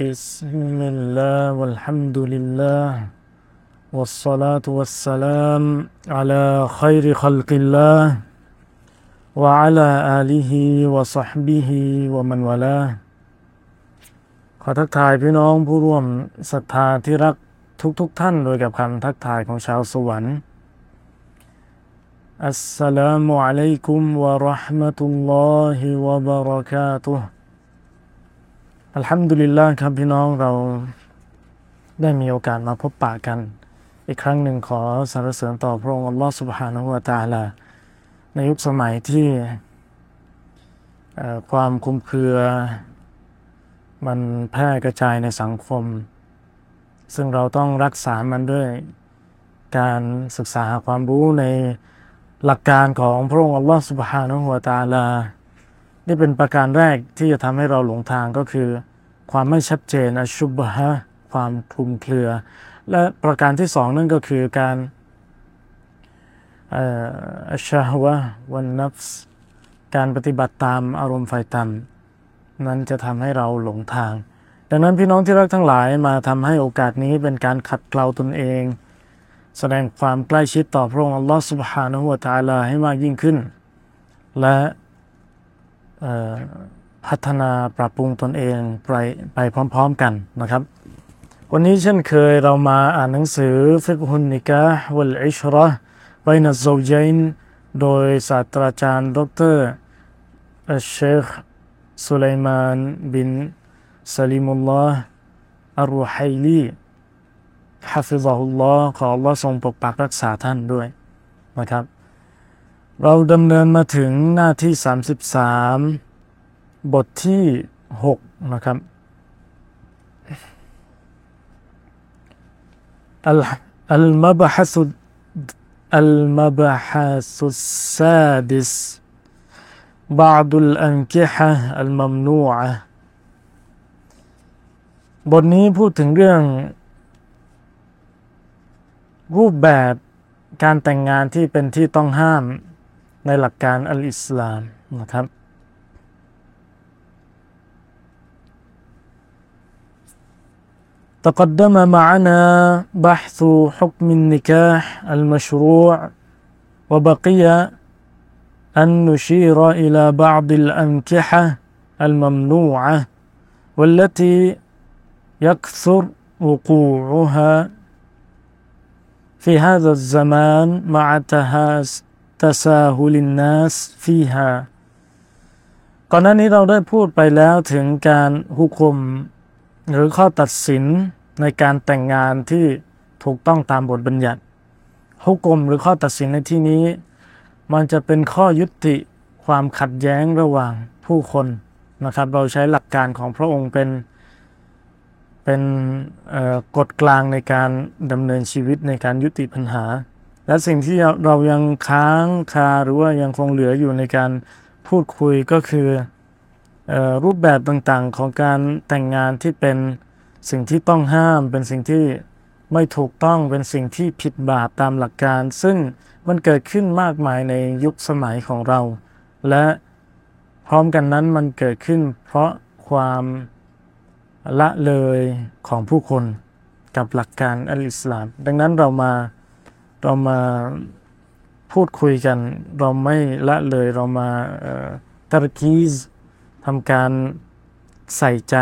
بسم الله والحمد لله والصلاة والسلام على خير خلق الله وعلى آله وصحبه ومن والاه ขอทักทายพี่น้องผู้ร่วมศรัทธาที่รักทุกๆทท่านโดยกับคำทักทายของชาวสวรรค์ อัสสลามุอะลัยกุมวะราะห์มะตุลลอฮิวะบะเราะกาตุฮ์ อัลฮัมดุลิลลาห์ครับพี่น้องเราได้มีโอกาสมาพบปะกัน อีกครั้งหนึ่งขอสรรเสริญต่อพระองค์อัลลอฮฺสุบฮานะฮูวะตาลาในยุคสมัยที่ความคุมเครือ มันแพร่กระจายในสังคม ซึ่งเราต้องรักษามันด้วยการศึกษาความรู้ในหลักการของพระองค์อัลลอฮฺสุบฮานะฮูวะตาลา นี่เป็นประการแรกที่จะทำให้เราหลงทางก็คือ ความไม่ชัดเจนอชุบฮะความคลุมเครือ และประการที่สองนั่นก็คือการอัชฮวะวันนัฟส์การปฏิบัติตามอารมณ์ไฟต่ำนั้นจะทำให้เราหลงทาง ดังนั้นพี่น้องที่รักทั้งหลายมาทำให้โอกาสนี้เป็นการขัดเกลาตนเอง แสดงความใกล้ชิดต่อพระองค์อัลลอฮฺสุบฮานะฮูวะตาลาให้มากยิ่งขึ้น และ พัฒนาปรับปรุงตนเองไปไปพร้อมๆกันนะครับ วันนี้เช่นเคยเรามาอ่านหนังสือفقه النكاح والعشرة بين الزوجينโดยศาสตราจารย์ ดรเชคสุลัยมานบินซาลิมุลลอฮ์อัรุไฮลีฮะฟิซะฮุลลอฮ์ขอ Allah ทรงปกปักรักษาท่านด้วยนะครับ เราดำเนินมาถึงหน้าที่ 33 บทที่ 6 นะครับอัลอัลมาบะฮัสุอัลมาบะฮัสุซาดิส بعض الأنكحة الممنوعة บทนี้พูดถึงเรื่อง รูปแบบการแต่งงานที่เป็นที่ต้องห้าม ในหลักการอัลอิสลามนะครับ تقدم معنا بحث حكم النكاح المشروع وبقي أن نشير إلى بعض الأنكحة الممنوعة والتي يكثر وقوعها في هذا الزمان مع تهاس ตาซาฮุลินนัสฟีฮาก่อนหน้านี้เราได้พูดไปแล้วถึงการฮุคุม หรือข้อตัดสินในการแต่งงานที่ถูกต้องตามบทบัญญัติฮุกุมหรือข้อตัดสินในที่นี้ มันจะเป็นข้อยุติความขัดแย้งระหว่างผู้คนนะครับ เราใช้หลักการของพระองค์เป็นเป็นกฎกลางในการดำเนินชีวิตในการยุติปัญหา และสิ่งที่เรายังค้างคาหรือว่ายังคงเหลืออยู่ในการพูดคุยก็คืออรูปแบบต่างๆของการแต่งงานที่เป็นสิ่งที่ต้องห้าม เป็นสิ่งที่ไม่ถูกต้องเป็นสิ่งที่ผิดบาปตามหลักการ ซึ่งมันเกิดขึ้นมากมายในยุคสมัยของเรา และพร้อมกันนั้นมันเกิดขึ้น เพราะความละเลยของผู้คนกับหลักการอัลอิสลาม ดังนั้นเรามา เรามาพูดคุยกัน เราไม่ละเลยเรามาตรกีสทำการใส่ใจ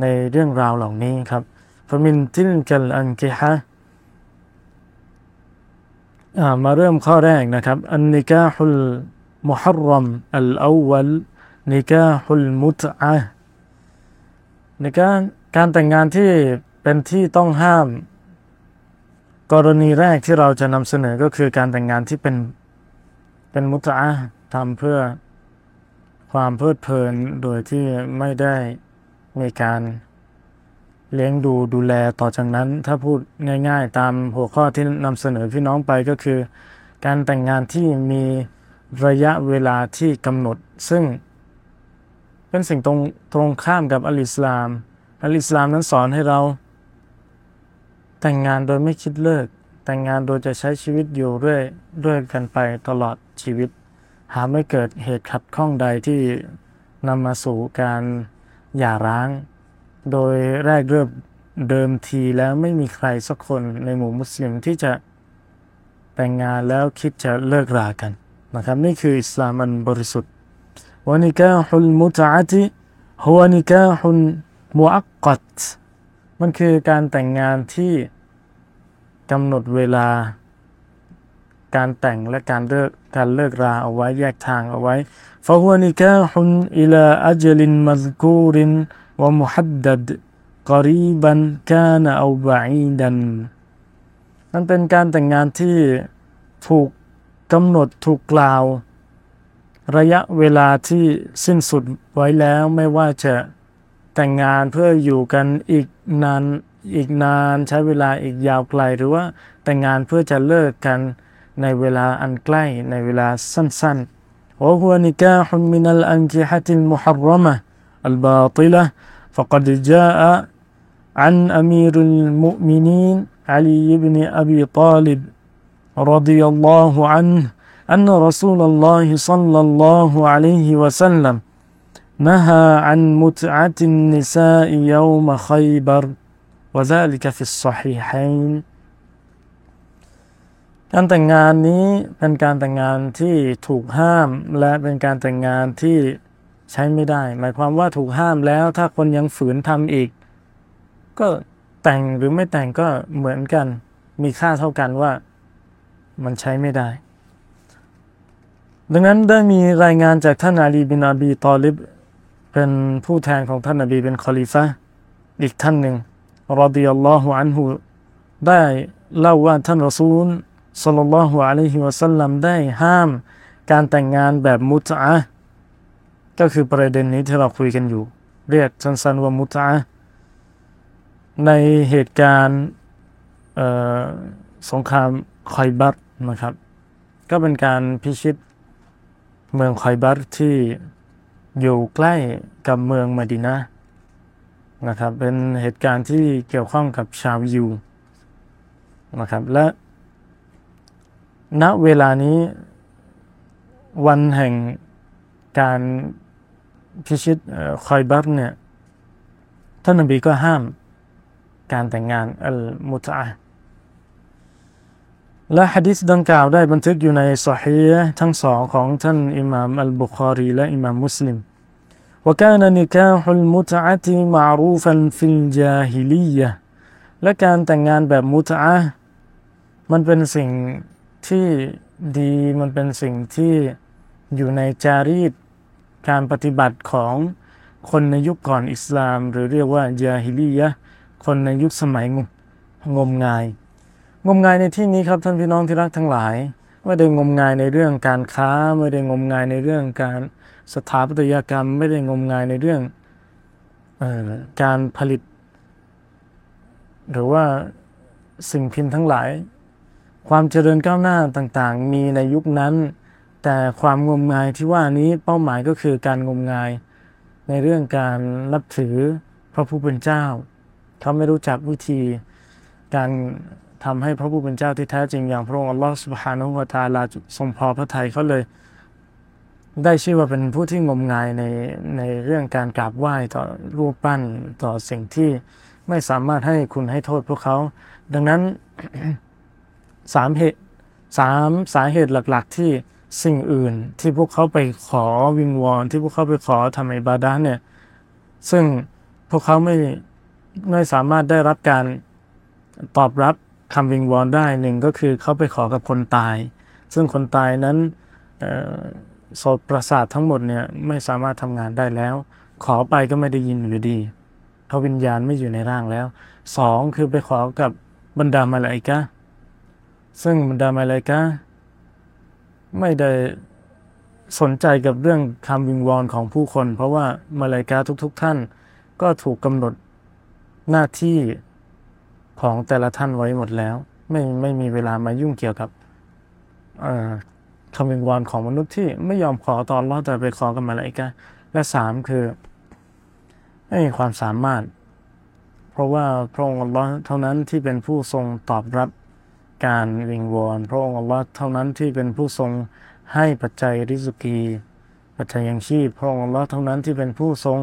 ในเรื่องราวเหล่านี้ครับฟมินทินกัลอันกิฮะมาเริ่มข้อแรกนะครับอันนิกาฮุลมุฮัรรมอัลอวัลนิกาฮุลมุตอะในกาการแต่งงานที่เป็นที่ต้องห้าม กรณีแรกที่เราจะนำเสนอก็คือการแต่งงานที่เป็นเป็นมุตะทำเพื่อความเพลิดเพลินโดยที่ไม่ได้มีการเลี้ยงดูดูแลต่อจากนั้น ถ้าพูดง่าย ๆ ตามหัวข้อที่นำเสนอพี่น้องไปก็คือ การแต่งงานที่มีระยะเวลาที่กำหนด ซึ่งเป็นสิ่งตรงตรงข้ามกับอัลอิสลามอัลอิสลามนั้นสอนให้เรา แต่งงานโดยไม่คิดเลิก แต่งงานโดยจะใช้ชีวิตอยู่เรื่อยด้วยกันไปตลอดชีวิต หาไม่เกิดเหตุขัดข้องใดที่นำมาสู่การหย่าร้าง โดยแรกเริ่มเดิมทีแล้วไม่มีใครสักคนในหมู่มุสลิมที่จะแต่งงานแล้วคิดจะเลิกรากันนะครับนี่คืออิสลามอันบริสุทธิ์วานิกาฮุลมุตอะติฮุวานิกาฮุลมุอักกัตมันคือการแต่งงานที่ กำหนดเวลา การแต่งและการเลิกการเลิกราเอาไว้แยกทางเอาไว้ฟะฮุวานิกาฮุนอิลาอัจลินมัซกูรินวะมุฮัดดัดกอรีบันกานอาบะอีดันนั่นเป็นการแต่งงานที่ถูกกำหนดถูกกล่าว ระยะเวลาที่สิ้นสุดไว้แล้วไม่ว่าจะแต่งงานเพื่ออยู่กันอีกนาน อีกนานใช้เวลาอีกยาวไกล หรือว่าแต่งงานเพื่อจะเลิกกันในเวลาอันใกล้ในเวลาสั้นๆ وهو نكاح من الأنكحة المحرمة الباطلة فقد جاء عن أمير المؤمنين علي بن أبي طالب رضي الله عنه أن رسول الله صلى الله عليه وسلم نهى عن متعة النساء يوم خيبر وذلك في الصحيحين การแต่งงานนี้เป็นการแต่งงานที่ถูกห้ามและเป็นการแต่งงานที่ใช้ไม่ได้ หมายความว่าถูกห้ามแล้วถ้าคนยังฝืนทำอีก ก็แต่งหรือไม่แต่งก็เหมือนกัน มีค่าเท่ากันว่ามันใช้ไม่ได้ ดังนั้นได้มีรายงานจากท่านอาลีบินอบีตอลิบเป็นผู้แทนของท่านนบีเป็นคอลิฟะอีกท่านหนึ่ง รดิยัลลอฮุอันฮุได้เล่าว่าท่านรอซูลสัลลัลลอฮุอะลัยฮิวะสัลลัมได้ห้ามการแต่งงานแบบมุตะก็คือประเด็นนี้ที่เราคุยกันอยู่ เรียกสั้นๆว่ามุตะในเหตุการณ์สงครามคอยบัตนะครับ ก็เป็นการพิชิตเมืองคอยบัตที่อยู่ใกล้กับเมืองมาดินา นะครับ เป็นเหตุการณ์ที่เกี่ยวข้องกับชาวยูนะครับ และณเวลานี้วันแห่งการพิชิตคอยบัตเนี่ยท่านนบีก็ห้ามการแต่งงานอัลมุตะและฮะดิษดังกล่าวได้บันทึกอยู่ในสฮีทั้งสองของท่านอิหม่ามอัลบุคอรีและอิหม่ามมุสลิม وكان نكاح المتعة معروفا في الجاهلية และการแต่งงานแบบมุตะมันเป็นสิ่งที่ดีมันเป็นสิ่งที่อยู่ในจารีตการปฏิบัติของคนในยุคก่อนอิสลาม หรือเรียกว่ายาฮิลียะคนในยุคสมัยงมงาย งมงายในที่นี้ครับท่านพี่น้องที่รักทั้งหลายไม่ได้งมงายในเรื่องการค้าไม่ได้งมงายในเรื่องการ สถาปัตยกรรมไม่ได้งมงายในเรื่องออการผลิต หรือว่าสิ่งพิมพ์ทั้งหลาย ความเจริญก้าวหน้าต่างๆ มีในยุคนั้น แต่ความงมงายที่ว่านี้เป้าหมายก็คือการงมงายในเรื่องการนับถือพระผู้เป็นเจ้า เขาไม่รู้จักวิธีการทำให้พระผู้เป็นเจ้าที่แท้จริงอย่างพระองค์อัลลอฮฺสุบฮานุวะตาลาทรงพอพระทัยเขาเลย ได้ชื่อว่าเป็นผู้ที่งมงายในในเรื่องการกราบไหว้ต่อรูปปั้นต่อสิ่งที่ไม่สามารถให้คุณให้โทษพวกเขา ดังนั้นสามเหตุสามสาเหตุหลัก ๆ ที่สิ่งอื่นที่พวกเขาไปขอวิงวอนที่พวกเขาไปขอทำอิบาดะเนี่ยซึ่งพวกเขาไม่ไม่สามารถได้รับการตอบรับคำวิงวอนได้หนึ่งก็คือเขาไปขอกับคนตาย ซึ่งคนตายนั้น โสตประสาททั้งหมดเนี่ยไม่สามารถทำงานได้แล้ว ขอไปก็ไม่ได้ยินอยู่ดีเขาวิญญาณไม่อยู่ในร่างแล้วสองคือไปขอกับบรรดามาลายกะซึ่งบรรดามาลายกะไม่ได้สนใจกับเรื่องคำวิงวอนของผู้คน เพราะว่ามาลายกาทุก ๆทท่าน ก็ถูกกำหนดหน้าที่ของแต่ละท่านไว้หมดแล้ว ไม่ไม่มีเวลามายุ่งเกี่ยวกับ คำวิงวอนของมนุษย์ที่ไม่ยอมขอตอนรอดแต่ไปขอกับมาลายกาและสามคือ ไม่มีความสามารถ เพราะว่าพระองค์อัลลอฮ์เท่านั้นที่เป็นผู้ทรงตอบรับการวิงวอนพระองค์อัลลอฮ์เท่านั้นที่เป็นผู้ทรงให้ปัจจัยริสุกีปัจจัยยังชีพพระองค์อัลลอฮ์เท่านั้นที่เป็นผู้ทรง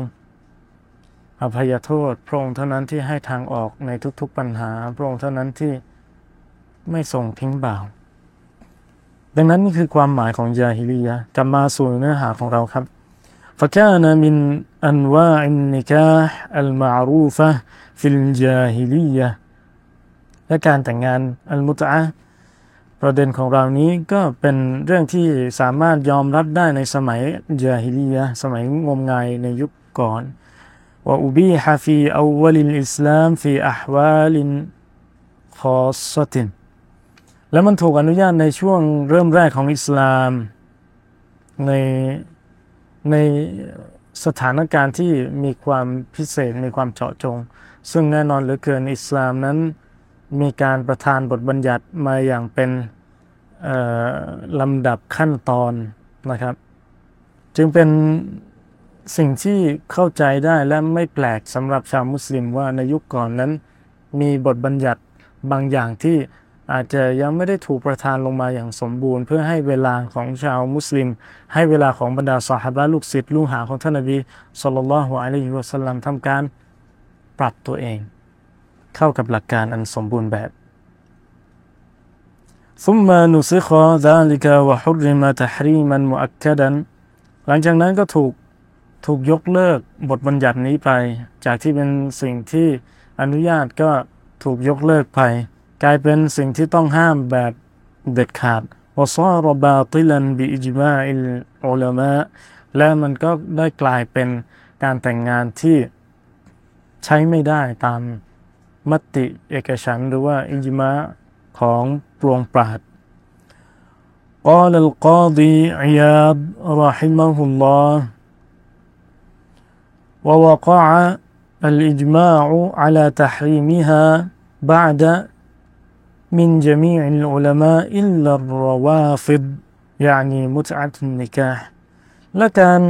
อภัยโทษ พระองค์เท่านั้นที่ให้ทางออกในทุกๆปัญหา พระองค์เท่านั้นที่ไม่ส่งทิ้งบ่าว ดังนั้นนี่คือความหมายของยาฮิลียะกลับมาสู่เนื้อหาของเราครับ فكان من أنواع النكاح المعروفة في الجاهلية และการแต่งงานอัลมุตะประเด็นของเรานี้ก็เป็นเรื่องที่สามารถยอมรับได้ในสมัยยาฮิลียะสมัยงมงายในยุคก่อนว่าอุบีฮะฟี และมันถูกอนุญาตในช่วงเริ่มแรกของอิสลามในในสถานการณ์ที่มีความพิเศษมีความเจาะจง ซึ่งแน่นอนเหลือเกินอิสลามนั้นมีการประทานบทบัญญัติมาอย่างเป็นลำดับขั้นตอนนะครับ จึงเป็นสิ่งที่เข้าใจได้และไม่แปลกสำหรับชาวมุสลิมว่าในยุคก่อนนั้นมีบทบัญญัติบางอย่างที่ อาจจะยังไม่ได้ถูกประทานลงมาอย่างสมบูรณ์ เพื่อให้เวลาของชาวมุสลิม ให้เวลาของบรรดาสหายลูกศิษย์ลูกหาของท่านนบีสุลต่านละฮ์อะลัยฮิวะสัลลัมทำการปรับตัวเองเข้ากับหลักการอันสมบูรณ์แบบ ثم نسخ ذلك وحرم تحريما مؤكدا หลังจากนั้นก็ถูกถูกยกเลิกบทบัญญัตินี้ไป จากที่เป็นสิ่งที่อนุญาตก็ถูกยกเลิกไป กลายเป็นสิ่งที่ต้องห้ามแบบเด็ดขาด وصار باطلا بإجماع العلماء และมันก็ได้กลายเป็นการแต่งงานที่ใช้ไม่ได้ตามมติเอกฉันหรือว่าอิจมาของปวงปราด قال القاضي عياض رحمه الله ووقع الإجماع على تحريمها بعد من جميع العلماء إلا الروافض يعني متعة النكاح لكن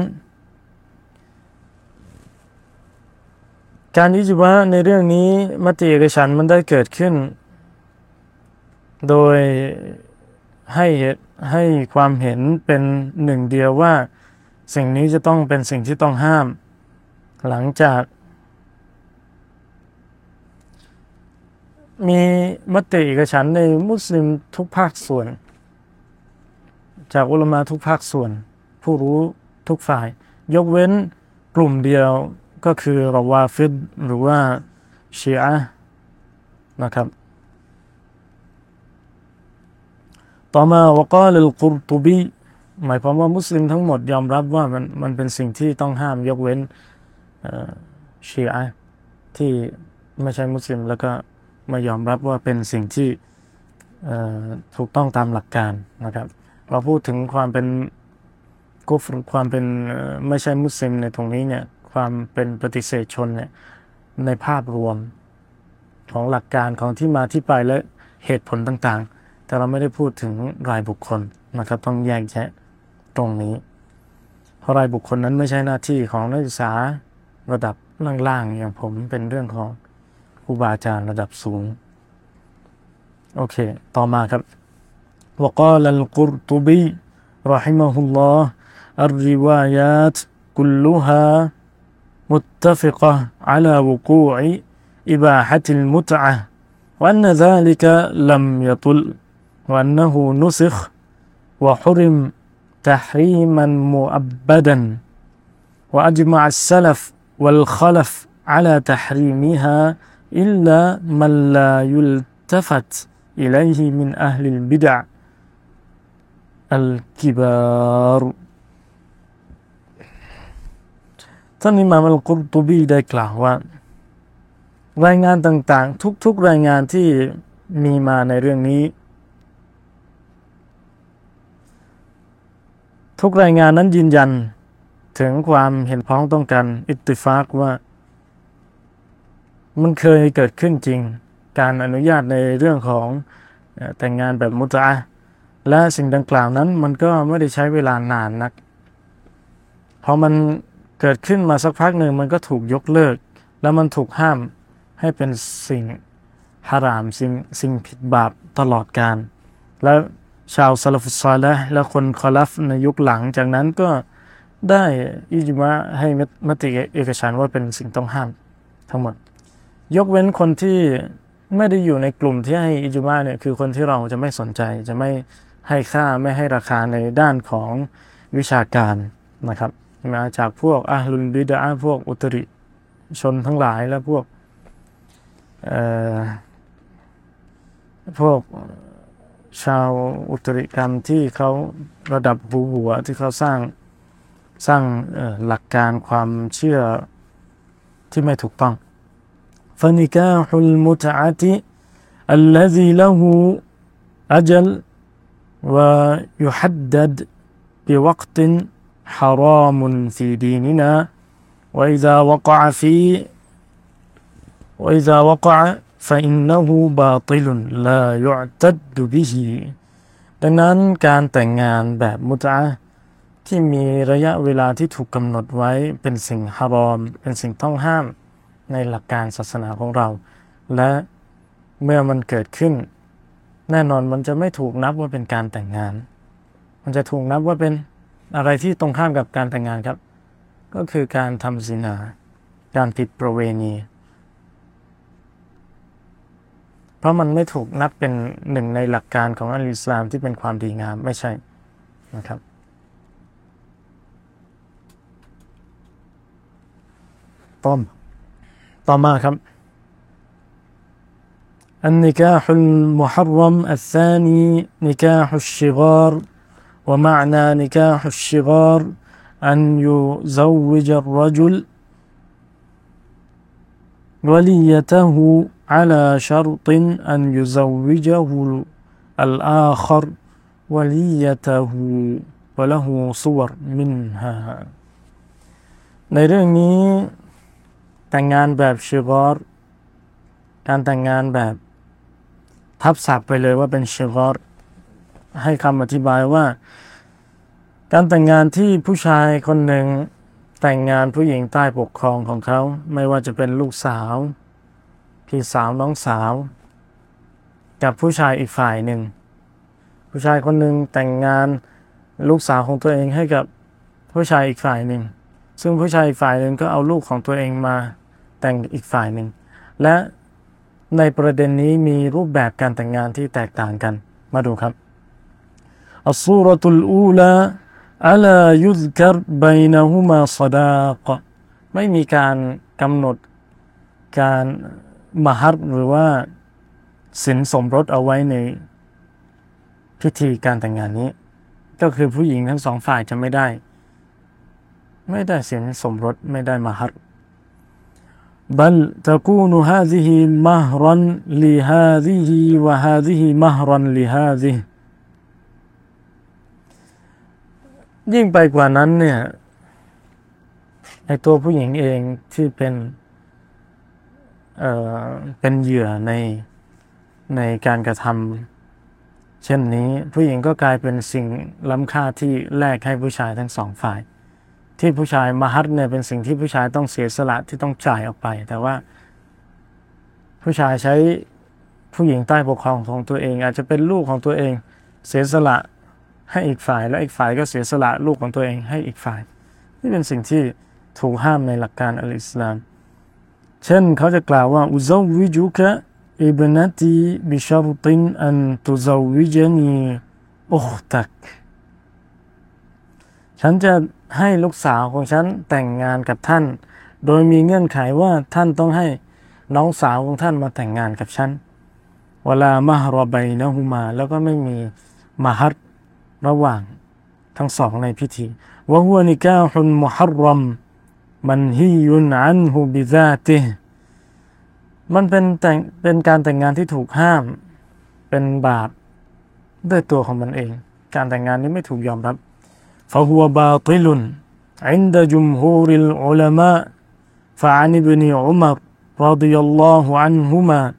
การอิจวะในเรื่องนี้มติเอกฉันมันได้เกิดขึ้น โดยให้ให้ความเห็นเป็นหนึ่งเดียวว่าสิ่งนี้จะต้องเป็นสิ่งที่ต้องห้าม หลังจาก มีมติเอกฉันในมุสลิมทุกภาคส่วน จากอุลมะทุกภาคส่วน ผู้รู้ทุกฝ่าย ยกเว้นกลุ่มเดียวก็คือราวาฟิดหรือว่าชีอะนะครับ ต่อมาวกาลลกุรตุบีหมายความว่ามุสลิมทั้งหมดยอมรับว่ามันมันเป็นสิ่งที่ต้องห้ามยกเว้นชีอะที่ไม่ใช่มุสลิมแล้วก็ ไม่ยอมรับว่าเป็นสิ่งที่ถูกต้องตามหลักการนะครับ เราพูดถึงความเป็นกุฟความเป็นไม่ใช่มุสลิมในตรงนี้เนี่ยความเป็นปฏิเสธชนเนี่ยในภาพรวมของหลักการของที่มาที่ไปและเหตุผลต่างๆ แต่เราไม่ได้พูดถึงรายบุคคลนะครับ ต้องแยกแยะตรงนี้ เพราะรายบุคคลนั้นไม่ใช่หน้าที่ของนักศึกษาระดับล่างๆอย่างผมเป็นเรื่องของ ครูบาอาจารย์ระดับสูง โอเค ต่อมาครับ وقال القرطبي رحمه الله الروايات كلها متفقة على وقوع إباحة المتعة وأن ذلك لم يطل وأنه نسخ وحرم تحريما مؤبدا وأجمع السلف والخلف على تحريمها อิลลามัลลายุลตฟตอิลัยฮิมินอัลลบิดะอัลกิบารุท่านอิมามอัลกุรตุบีได้กล่าวว่า รายงานต่างๆ ทุกๆรายงานที่มีมาในเรื่องนี้ ทุกรายงานนั้นยืนยันถึงความเห็นพ้องต้องกัน อิตติฟากว่า มันเคยเกิดขึ้นจริง การอนุญาตในเรื่องของแต่งงานแบบมุตะและสิ่งดังกล่าวนั้นมันก็ไม่ได้ใช้เวลานานนักพอมันเกิดขึ้นมาสักพักหนึ่งมันก็ถูกยกเลิก แล้วมันถูกห้ามให้เป็นสิ่งฮารามสิ่งสิ่งผิดบาปตลอดการ แล้วชาวซาลฟุซาและและคนคอลัฟในยุคหลังจากนั้นก็ได้อิจมาให้มติเอกฉันว่าเป็นสิ่งต้องห้ามทั้งหมด ยกเว้นคนที่ไม่ได้อยู่ในกลุ่มที่ให้อิจมาเนี่ยคือคนที่เราจะไม่สนใจจะไม่ให้ค่าไม่ให้ราคาในด้านของวิชาการนะครับมาจากพวกอาลุนบิดาพวกอุตริชนทั้งหลายและพวกพวกชาวอุตริกรรมที่เขาระดับบูหัวที่เขาสร้างสร้างหลักการความเชื่อที่ไม่ถูกต้อง فنكاح المتعة الذي له أجل ويحدد بوقت حرام في ديننا وإذا وقع في وإذا وقع فإنه باطل لا يعتد به ดังนั้นการแต่งงานแบบมุตะที่มีระยะเวลาที่ถูกกำหนดไว้เป็นสิ่งฮารอม เป็นสิ่งต้องห้าม ในหลักการศาสนาของเรา และเมื่อมันเกิดขึ้น แน่นอนมันจะไม่ถูกนับว่าเป็นการแต่งงาน มันจะถูกนับว่าเป็นอะไรที่ตรงข้ามกับการแต่งงานครับ ก็คือการทำสินา การผิดประเวณี เพราะมันไม่ถูกนับเป็นหนึ่งในหลักการของอัลอิสลามที่เป็นความดีงามไม่ใช่นะครับต้อม ต่อมาครับ النكاح المحرم الثاني نكاح الشغار ومعنى نكاح الشغار أن يزوج الرجل وليته على شرط أن يزوجه الآخر وليته وله صور منها ในเรื่องนี้ แต่งงานแบบชิกอรการแต่งงานแบบทับศัพท์ไปเลยว่าเป็นชิกอรให้คำอธิบายว่า การแต่งงานที่ผู้ชายคนหนึ่งแต่งงานผู้หญิงใต้ปกครองของเขา ไม่ว่าจะเป็นลูกสาว พี่สาวน้องสาว กับผู้ชายอีกฝ่ายหนึ่ง ผู้ชายคนหนึ่งแต่งงานลูกสาวของตัวเองให้กับผู้ชายอีกฝ่ายหนึ่ง ซึ่งผู้ชายอีกฝ่ายหนึ่งก็เอาลูกของตัวเองมา แต่งอีกฝ่ายหนึ่ง และในประเด็นนี้มีรูปแบบการแต่งงานที่แตกต่างกัน มาดูครับอัลสูรตุลอูลาอัลายุซกรบยนหุมาสดากไม่มีการกำหนดการมหัรหรือว่าสินสมรสเอาไว้ในพิธีการแต่งงานนี้ ก็คือผู้หญิงทั้งสองฝ่ายจะไม่ได้ ไม่ได้สินสมรสไม่ได้มหัร بل تكون هذه مهرا لهذه وهذه مهرا لهذه ยิ่งไปกว่านั้นเนี่ยไอตัวผู้หญิงเองที่เป็นเอ่อเป็นเหยื่อในในการกระทำเช่นนี้ผู้หญิงก็กลายเป็นสิ่งล้ำค่าที่แลกให้ผู้ชายทั้งสองฝ่าย ที่ผู้ชายมาฮัตเนี่ยเป็นสิ่งที่ผู้ชายต้องเสียสละที่ต้องจ่ายออกไป แต่ว่า ผู้ชายใช้ผู้หญิงใต้ปกครองของตัวเอง อาจจะเป็นลูกของตัวเอง เสียสละให้อีกฝ่าย และอีกฝ่ายก็เสียสละลูกของตัวเองให้อีกฝ่าย นี่เป็นสิ่งที่ถูกห้ามในหลักการอัลอิสลาม เช่นเขาจะกล่าวว่าอุซาวิจุกะอิบนาตีบิชารตินอันตุซาวิจนีอุคตักฉันจะ ให้ลูกสาวของฉันแต่งงานกับท่าน โดยมีเงื่อนไขว่าท่านต้องให้น้องสาวของท่านมาแต่งงานกับฉัน เวลามหรอใบนะฮุมา แล้วก็ไม่มีมหัดระหว่างทั้งสองในพิธีวะฮุนิกาฮุนมุฮัรรัมมันฮิยุนอันฮุบิซาติมันเป็นแต่งเป็นการแต่งงานที่ถูกห้าม เป็นบาปด้วยตัวของมันเอง การแต่งงานนี้ไม่ถูกยอมรับ فهو باطل عند جمهور العلماء. فعن ابن عمر رضي الله عنهما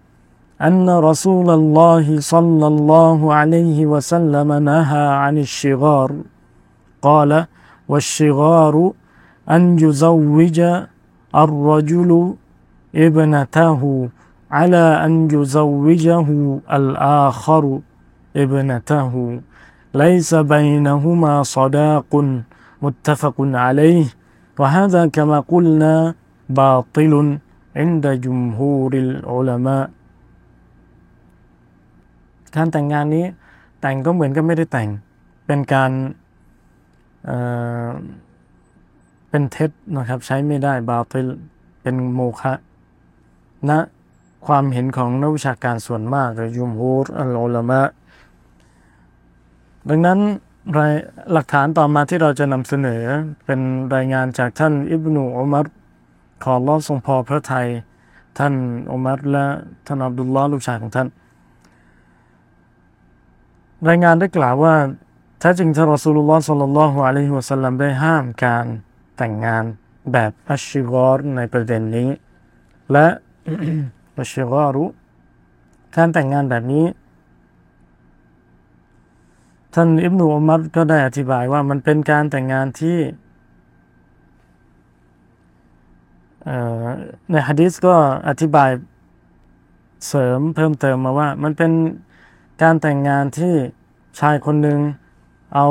أن رسول الله صلى الله عليه وسلم نهى عن الشغار. قال والشغار أن يزوج الرجل ابنته على أن يزوجه الآخر ابنته. ليس بينهما صداق متفق عليه وهذا كما قلنا باطل عند جمهور العلماء การแต่งงานนี้แต่งก็เหมือนกับไม่ได้แต่ง เป็นการเเป็นเท็จนะครับ ใช้ไม่ได้บาติลเป็นโมฆะณนะความเห็นของนักวิชาการส่วนมากหรือยุมฮูรอัลลอมะ ดังนั้นลายหลักฐานต่อมาที่เราจะนำเสนอเป็นรายงานจากท่านอิบนุอุมัรขอรอทรงพอพระไทยท่านอุมัรและท่านอับดุลลอฮ์ลูกชายของท่าน รายงานได้กล่าวว่าแท้จริงท่านรอสูลุลลอฮ์สัลลัลลอฮุอะลัยฮิวะสัลลัมได้ห้ามการแต่งงานแบบอัชชิกอรในประเด็นนี้ และอัชชิกอรุการแต่งงานแบบนี้ ท่านอิบนุอุมัรก็ได้อธิบายว่ามันเป็นการแต่งงานที่ในฮะดิษก็อธิบายเสริมเพิ่มเติมมาว่า มันเป็นการแต่งงานที่ชายคนหนึ่งเอา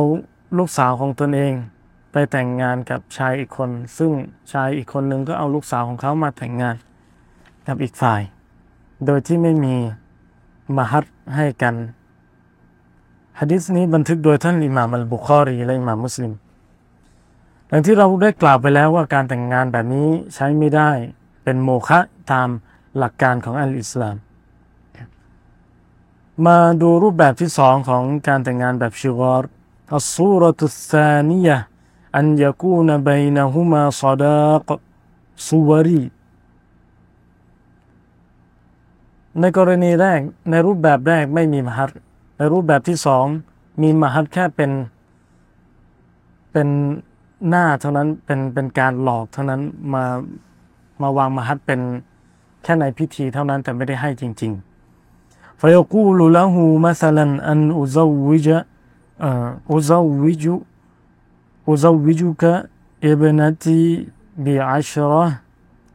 ลูกสาวของตนเอง ไปแต่งงานกับชายอีกคน ซึ่งชายอีกคนหนึ่งก็เอาลูกสาวของเขามาแต่งงานกับอีกฝ่าย โดยที่ไม่มีมหัดให้กัน ฮะดิษนี้บันทึกโดยท่านอิหม่ามอัลบุคอรีและอิหม่ามมุสลิมดังที่เราได้กล่าวไปแล้วว่าการแต่งงานแบบนี้ใช้ไม่ได้เป็นโมฆะตามหลักการของอัลอิสลาม มาดูรูปแบบที่สองของการแต่งงานแบบชิวอร์อัสซูรตุสานียะอันยากูนบนะฮุมาซดากซูวรีในกรณีแรกในรูปแบบแรกไม่มีมหัร ในรูปแบบที่สองมีมหัดแค่เป็นเป็นหน้าเท่านั้นเป็นเป็นการหลอกเท่านั้นมามาวางมหัดเป็นแค่ในพิธีเท่านั้นแต่ไม่ได้ให้จริงๆ فيقول له مثلا أن أزوج أزوج أزوجك ابنتي بعشرة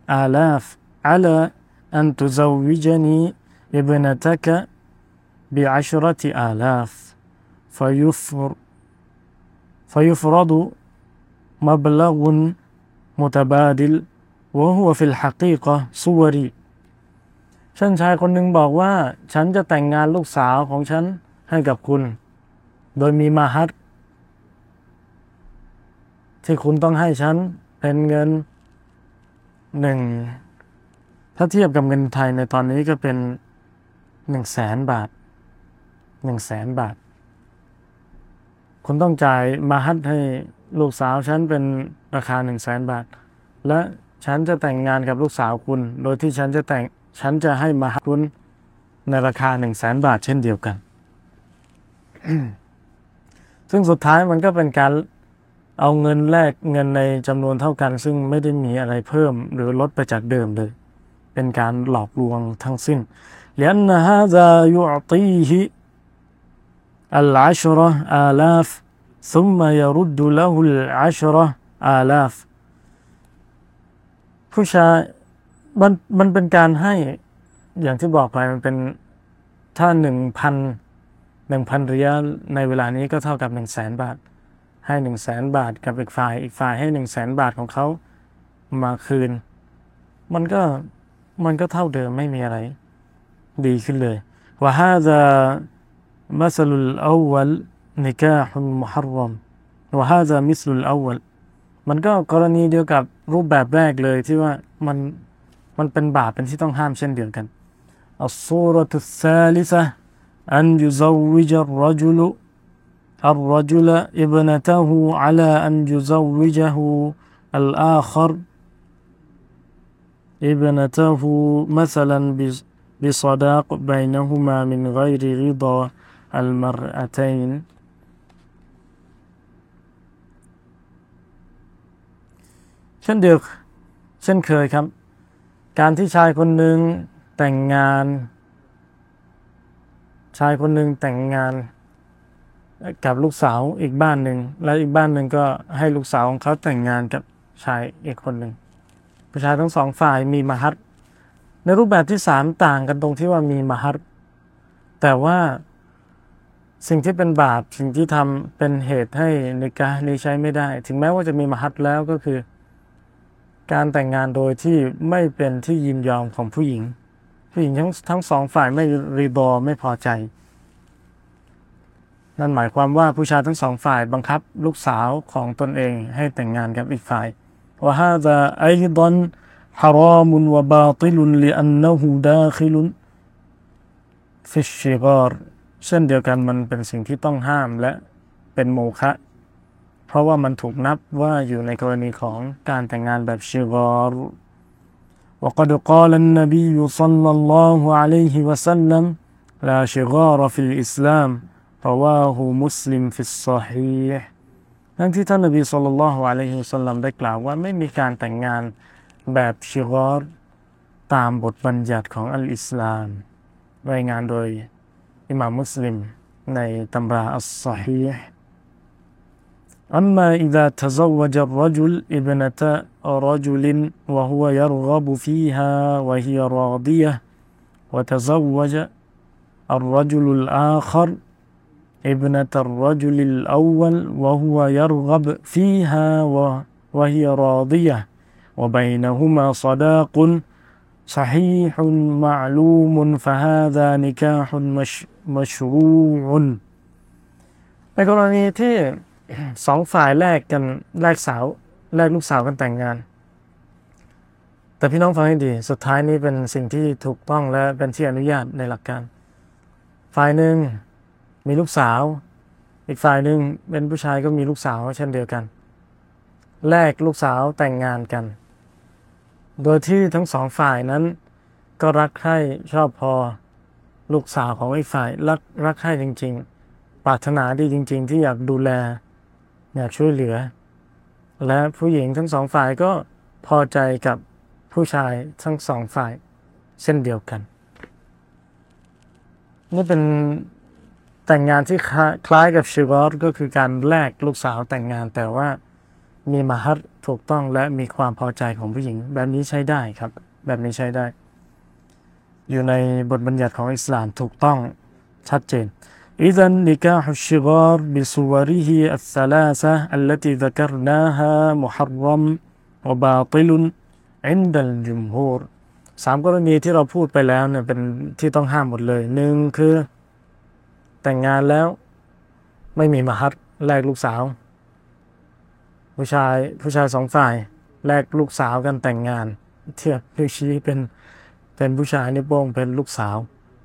آلاف على أن تزوجني ابنتك بعشرة آلاف فيفر فيفرض مبلغ متبادل وهو في الحقيقة صوري ฉันชายคนหนึ่งบอกว่า ฉันจะแต่งงานลูกสาวของฉันให้กับคุณ โดยมีมาฮัดที่คุณต้องให้ฉันเป็นเงินหนึ่งถ้าเทียบกับเงินไทยในตอนนี้ก็เป็นหนึ่งแสนบาท หนึ่งแสนบาท คุณต้องจ่ายมาฮัดให้ลูกสาวฉันเป็นราคาหนึ่งแสนบาท และฉันจะแต่งงานกับลูกสาวคุณ โดยที่ฉันจะแต่ง ฉันจะให้มาฮัดคุณในราคาหนึ่งแสนบาท เช่นเดียวกัน ซึ่งสุดท้ายมันก็เป็นการเอาเงินแลกเงินในจำนวนเท่ากัน ซึ่งไม่ได้มีอะไรเพิ่มหรือลดไปจากเดิมเลย เป็นการหลอกลวงทั้งสิ้น لأن هذا يعطيه العشرة آلاف ثم يرد له العشرة آلاف ผู้ชายมันมันเป็นการให้อย่างที่บอกไปมันเป็นถ้าหนึ่งพันหนึ่งพันเรียลในเวลานี้ก็เท่ากับหนึ่งแสนบาท ให้หนึ่งแสนบาทกับอีกฝ่าย อีกฝ่ายให้หนึ่งแสนบาทของเขามาคืน มันก็มันก็เท่าเดิมไม่มีอะไร ดีขึ้นเลยว่าฮาจะ مثل الأول نكاح محرم وهذا مثل الأول มันก็กรณีเดียวกับรูปแบบแรกเลยที่ว่ามันมันเป็นบาปเป็นที่ต้องห้ามเช่นเดียวกัน الصورة الثالثة أن يزوج الرجل الرجل ابنته على أن يزوجه الآخر ابنته مثلا بصداق بينهما من غير رضا المرأتين เช่นเดียวเช่นเคยครับ การที่ชายคนหนึ่งแต่งงาน ชายคนหนึ่งแต่งงาน กับลูกสาวอีกบ้านหนึ่งและอีกบ้านหนึ่งก็ให้ลูกสาวของเขาแต่งงานกับชายอีกคนหนึ่งผู้ชายทั้งสองฝ่ายมีมหัศในรูปแบบที่สามต่างกันตรงที่ว่ามีมหัศแต่ว่า สิ่งที่เป็นบาปสิ่งที่ทำเป็นเหตุให้ในการนี้ใช้ไม่ได้ ถึงแม้ว่าจะมีมหัดแล้วก็คือ การแต่งงานโดยที่ไม่เป็นที่ยินยอมของผู้หญิง ผู้หญิงทั้งทั้งสองฝ่ายไม่รีบอไม่พอใจ นั่นหมายความว่าผู้ชายทั้งสองฝ่ายบังคับลูกสาวของตนเองให้แต่งงานกับอีกฝ่ายوهذا أيضا حرام وباطل لأنه داخل في الشغار เช่นเดียวกันมันเป็นสิ่งที่ต้องห้ามและเป็นโมฆะเพราะว่ามันถูกนับว่าอยู่ในกรณีของการแต่งงานแบบชิกอร์ وقد قال النبي صلى الله عليه وسلم لا شغار في الإسلام رواه مسلم في الصحيح ทั้งที่ท่านนบีสุลต่านละฮ์อะลัยฮิวสัลลัมได้กล่าวว่าไม่มีการแต่งงานแบบชิกอรตามบทบัญญัติของอัลอิสลามรายงานโดย อิหม่ามมุสลิมในตำราอัสซอฮีห์ أما إذا تزوج الرجل ابنة رجل وهو يرغب فيها وهي راضية وتزوج الرجل الآخر ابنة الرجل الأول وهو يرغب فيها وهي راضية وبينهما صداق صحيح معلوم فهذا نكاح มาชูอุนในกรณีที่สองฝ่ายแลกกันแลกสาวแลกลูกสาวกันแต่งงาน แต่พี่น้องฟังให้ดี สุดท้ายนี้เป็นสิ่งที่ถูกต้องและเป็นที่อนุญาตในหลักการ ฝ่ายหนึ่งมีลูกสาว อีกฝ่ายหนึ่งเป็นผู้ชายก็มีลูกสาวเช่นเดียวกัน แลกลูกสาวแต่งงานกัน โดยที่ทั้งสองฝ่ายนั้นก็รักใคร่ชอบพอ ลูกสาวของไอีกฝ่ายรักรักใคร่จริง ๆ ปรารถนาดีจริง ๆ ที่อยากดูแล อยากช่วยเหลือ และผู้หญิงทั้งสองฝ่ายก็พอใจกับผู้ชายทั้งสองฝ่ายเช่นเดียวกัน นี่เป็นแต่งงานที่คล้ายกับชิกอรก็คือการแลกลูกสาวแต่งงานแต่ว่ามีมหัศถูกต้องและมีความพอใจของผู้หญิง แบบนี้ใช้ได้ครับ แบบนี้ใช้ได้ อยู่ในบทบัญญัติของอิสลามถูกต้องชัดเจน إذا نكاح الشغار بصوره الثلاثة التي ذكرناها محرم وباطل عند الجمهور สามกรณีที่เราพูดไปแล้วเนี่ยเป็นที่ต้องห้ามหมดเลยหนึ่งคือ แต่งงานแล้วไม่มีมหัศแลกลูกสาว ผู้ชายผู้ชายสองฝ่ายแลกลูกสาวกันแต่งงาน เทียบนิ้วชี้เป็น เป็นผู้ชายนิวโป้งเป็นลูกสาว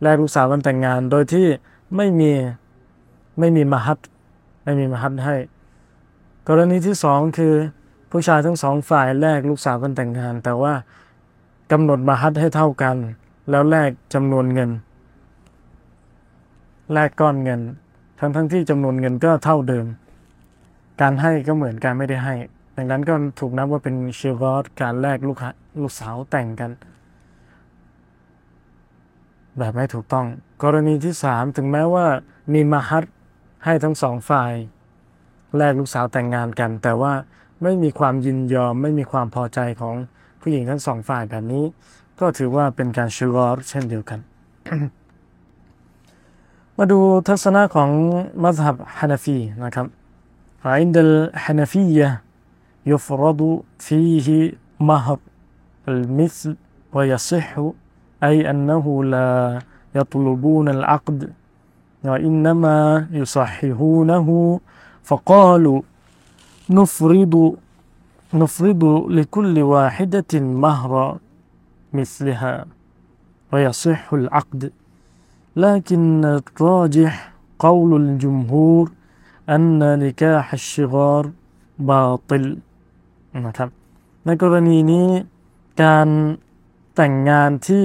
แลกลูกสาวกันแต่งงาน โดยที่ไม่มีไม่มีมหัศไม่มีมหัศให้ กรณีที่สองคือผู้ชายทั้งสองฝ่ายแลกลูกสาวกันแต่งงาน แต่ว่ากำหนดมหัศให้เท่ากัน แล้วแลกจำนวนเงิน แลกก้อนเงิน ทั้งทั้งที่จำนวนเงินก็เท่าเดิม การให้ก็เหมือนการไม่ได้ให้ ดังนั้นก็ถูกนับว่าเป็นเชียร์กอสการแลกลูกลูกสาวแต่งกัน แบบไม่ถูกต้อง กรณีที่สามถึงแม้ว่ามีมหัศให้ทั้งสองฝ่ายแลกลูกสาวแต่งงานกัน แต่ว่าไม่มีความยินยอมไม่มีความพอใจของผู้หญิงทั้งสองฝ่ายแบบนี้ ก็ถือว่าเป็นการชูกอรเช่นเดียวกัน มาดูทัศนะของมัธยับฮานาฟีนะครับ عند الحنفية يفرض فيه مهر المثل ويصح أي أنه لا يطلبون العقد وإنما يصححونه فقالوا نفرض نفرض لكل واحدة مهر مثلها ويصح العقد لكن الراجح قول الجمهور أن نكاح الشغار باطل นะครับในกรณีนี้การแต่งงานที่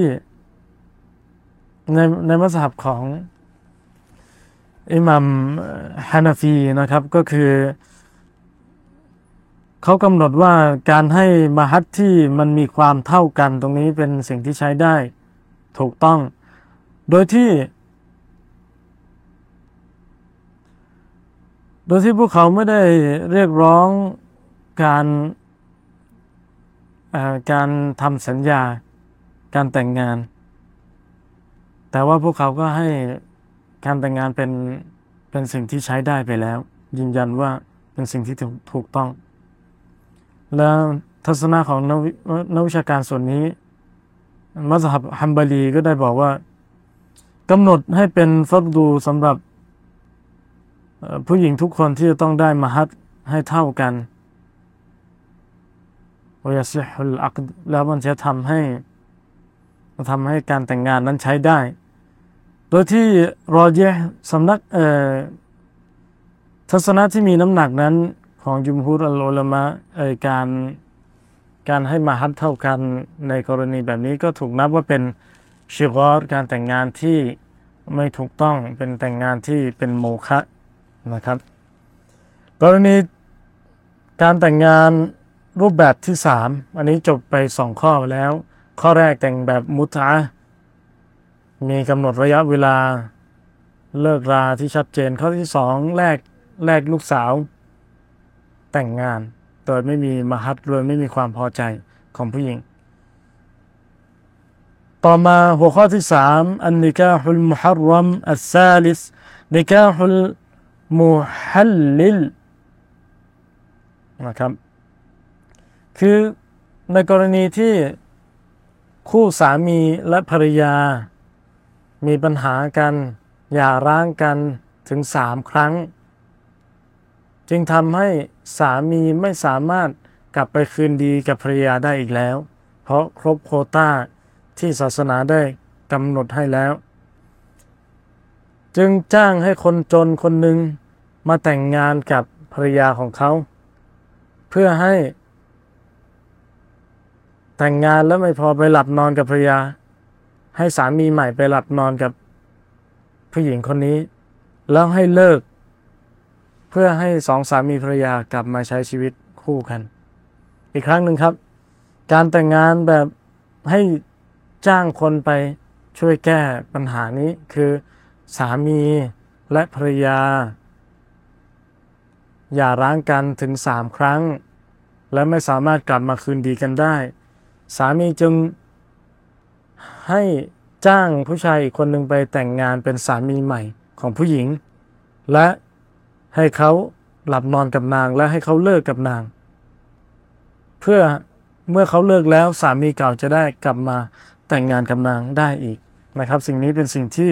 ในในมัสยิดของอิหมัมฮานาฟีนะครับก็คือเขากำหนดว่าการให้มหัศที่มันมีความเท่ากันตรงนี้เป็นสิ่งที่ใช้ได้ถูกต้อง โดยที่ โดยที่พวกเขาไม่ได้เรียกร้องการการทำสัญญาการแต่งงาน แต่ว่าพวกเขาก็ให้การแต่งงานเป็นเป็นสิ่งที่ใช้ได้ไปแล้ว ยืนยันว่าเป็นสิ่งที่ถูกต้อง แล้วทัศนะของนักวิชาการส่วนนี้ มัสฮับฮัมบารีก็ได้บอกว่ากำหนดให้เป็นฟัดดูสำหรับผู้หญิงทุกคนที่จะต้องได้มหัดให้เท่ากันวยสิฮุลอักแล้วมันจะทำให้ ทำให้การแต่งงานนั้นใช้ได้ โดยที่รอเยสำนักทัศนะที่มีน้ำหนักนั้นของยุมฮุรอัลลอมะการการให้มาฮัดเท่ากันในกรณีแบบนี้ก็ถูกนับว่าเป็นชิกอรการแต่งงานที่ไม่ถูกต้องเป็นแต่งงานที่เป็นโมฆะนะครับ กรณีการแต่งงานรูปแบบที่สามอันนี้จบไปสองข้อแล้ว ข้อแรกแต่งแบบมุตะมีกำหนดระยะเวลาเลิกราที่ชัดเจน ข้อที่สองแรกแรกลูกสาว แต่งงาน โดยไม่มีมหัดโดยไม่มีความพอใจของผู้หญิง ต่อมาหัวข้อที่สามอันนิกาฮุลมุฮัรรัมอัลซาลิสนิกาฮุลมุฮัลลิลนะครับ คือในกรณีที่ คู่สามีและภรรยา มีปัญหากันหย่าร้างกันถึงสามครั้ง จึงทำให้สามีไม่สามารถกลับไปคืนดีกับภรรยาได้อีกแล้ว เพราะครบโคต้าที่ศาสนาได้กำหนดให้แล้ว จึงจ้างให้คนจนคนหนึ่งมาแต่งงานกับภรรยาของเขา เพื่อให้ แต่งงานแล้วไม่พอไปหลับนอนกับภรรยา ให้สามีใหม่ไปหลับนอนกับผู้หญิงคนนี้ แล้วให้เลิก เพื่อให้สองสามีภรรยากลับมาใช้ชีวิตคู่กัน อีกครั้งหนึ่งครับ การแต่งงานแบบให้จ้างคนไปช่วยแก้ปัญหานี้คือสามีและภรรยา อย่าร้างกันถึงสามครั้ง และไม่สามารถกลับมาคืนดีกันได้ สามีจึงให้จ้างผู้ชายอีกคนหนึ่งไปแต่งงานเป็นสามีใหม่ของผู้หญิง และให้เขาหลับนอนกับนางและให้เขาเลิกกับนาง เพื่อเมื่อเขาเลิกแล้วสามีเก่าจะได้กลับมาแต่งงานกับนางได้อีกนะครับ สิ่งนี้เป็นสิ่งที่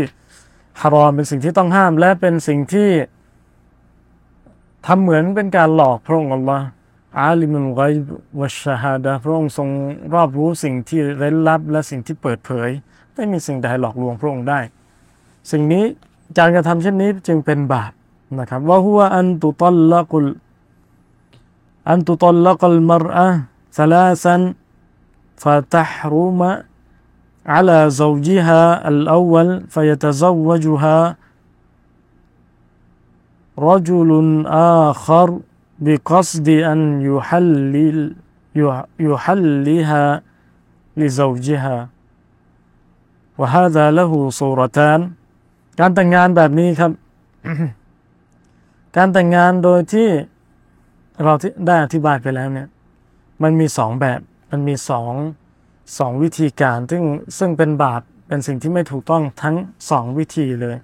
ฮารอมเป็นสิ่งที่ต้องห้ามและเป็นสิ่งที่ทำเหมือนเป็นการหลอกพระองค์อัลลอฮ์ อาลิมุลไกบวัชฮาดะพระองค์ทรงรอบรู้สิ่งที่เร้นลับและสิ่งที่เปิดเผย ไม่มีสิ่งใดหลอกลวงพระองค์ได้ สิ่งนี้การกระทำเช่นนี้จึงเป็นบาปนะครับว่าหัวอันตุตัลละกุลอันตุตัลละกัลมรอะสลาสันฟะตฮรุมะ على زوجها الأول فيتزوجها رجل آخر بقصد أن يحلل يحلها لزوجها وهذا له صورتان การแต่งงานแบบนี้ครับ การแต่งงานโดยที่เราได้อธิบายไปแล้วเนี่ยมันมีสองแบบ มันมีสองสองวิธีการ ซึ่งซึ่งเป็นบาปเป็นสิ่งที่ไม่ถูกต้องทั้งสองวิธีเลย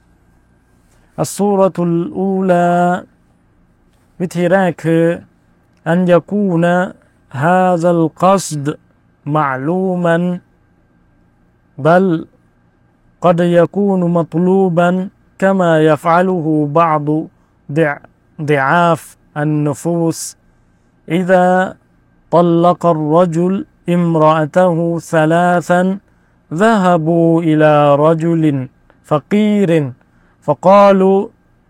อัสูรตุลอูลา วิธีแรกคืออันยกูนะ هذا القصد معلوما بل قد يكون مطلوبا كما يفعله بعض ضعاف النفوس إذا طلق الرجل امرأته ثلاثا ذهبوا إلى رجل فقير فقالوا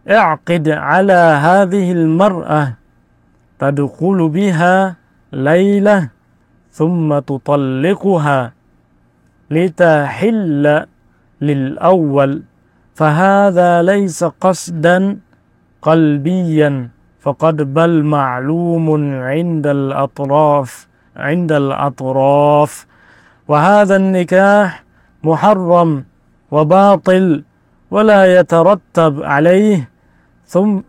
اعقد على هذه المرأة تدخل بها ليلة ثم تطلقها لتحل للأول فهذا ليس قصدا قلبيا فقد بل معلوم عند الأطراف عند الأطراف. وهذا النكاح محرم وباطل ولا يترتب عليه ثم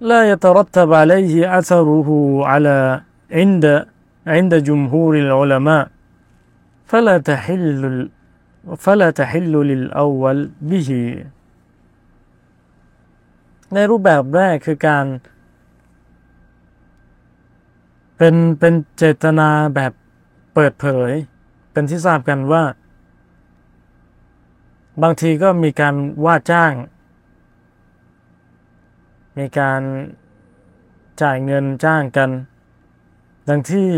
لا يترتب عليه أثره على عند عند جمهور العلماء فلا تحل فلا تحل للأول به ในรูปแบบแรกคือการ เป็นเป็นเจตนาแบบเปิดเผย เป็นที่ทราบกันว่า บางทีก็มีการว่าจ้าง มีการจ่ายเงินจ้างกัน ดังที่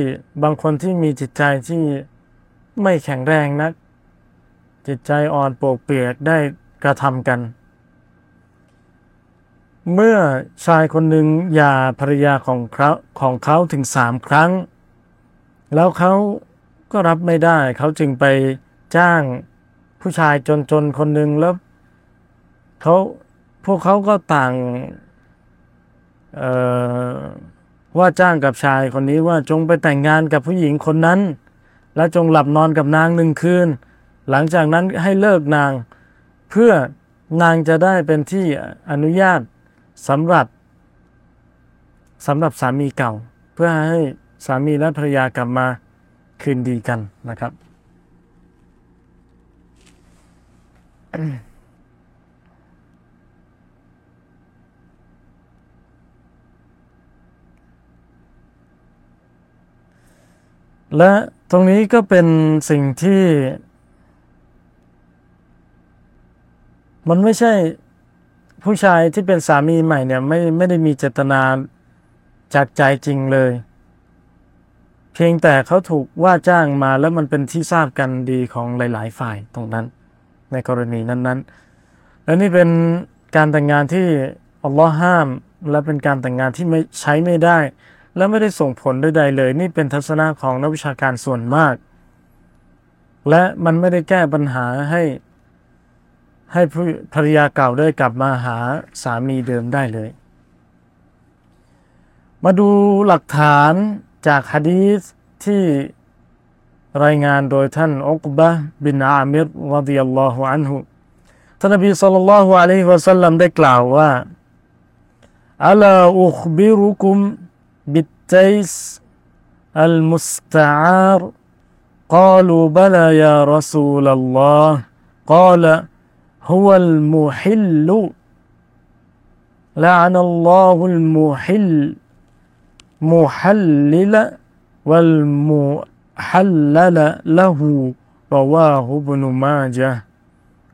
บางคนที่มีจิตใจที่ไม่แข็งแรงนัก จิตใจอ่อนโปกเปียกได้กระทำกัน เมื่อชายคนหนึ่งหย่าภรรยาของเขาของเขาถึงสามครั้ง แล้วเขาก็รับไม่ได้ เขาจึงไปจ้างผู้ชายจนๆคนหนึ่งแล้วเขาพวกเขาก็ต่าง ว่าจ้างกับชายคนนี้ว่าจงไปแต่งงานกับผู้หญิงคนนั้น และจงหลับนอนกับนางหนึ่งคืน หลังจากนั้นให้เลิกนาง เพื่อนางจะได้เป็นที่อนุญาตสำหรับสำหรับสามีเก่า เพื่อให้สามีและภรรยากลับมาคืนดีกันนะครับ และตรงนี้ก็เป็นสิ่งที่ มันไม่ใช่ผู้ชายที่เป็นสามีใหม่เนี่ยไม่ไม่ได้มีเจตนาจากใจจริงเลย เพียงแต่เขาถูกว่าจ้างมาแล้วมันเป็นที่ทราบกันดีของหลาย ๆ ฝ่ายตรงนั้น ในกรณีนั้น ๆ และนี่เป็นการแต่งงานที่อัลลอฮ์ห้าม และเป็นการแต่งงานที่ไม่ใช้ไม่ได้ และไม่ได้ส่งผลใดๆเลย นี่เป็นทัศนะของนักวิชาการส่วนมาก และมันไม่ได้แก้ปัญหาให้ ให้ภรรยาเก่าได้กลับมาหาสามีเดิมได้เลย มาดูหลักฐานจากฮะดีษที่รายงานโดยท่านอุกบะบินอามิรรดิยัลลอฮุอันฮุท่านนบีสัลลัลลอฮุอะลัยฮิวะสัลลัมได้กล่าวว่าอัลาอุคบิรุคุม بالتيس المستعار قالوا بلى يا رسول الله. قال هو المحل. لعن الله المحل محلل والمحلل له. رواه ابن ماجه.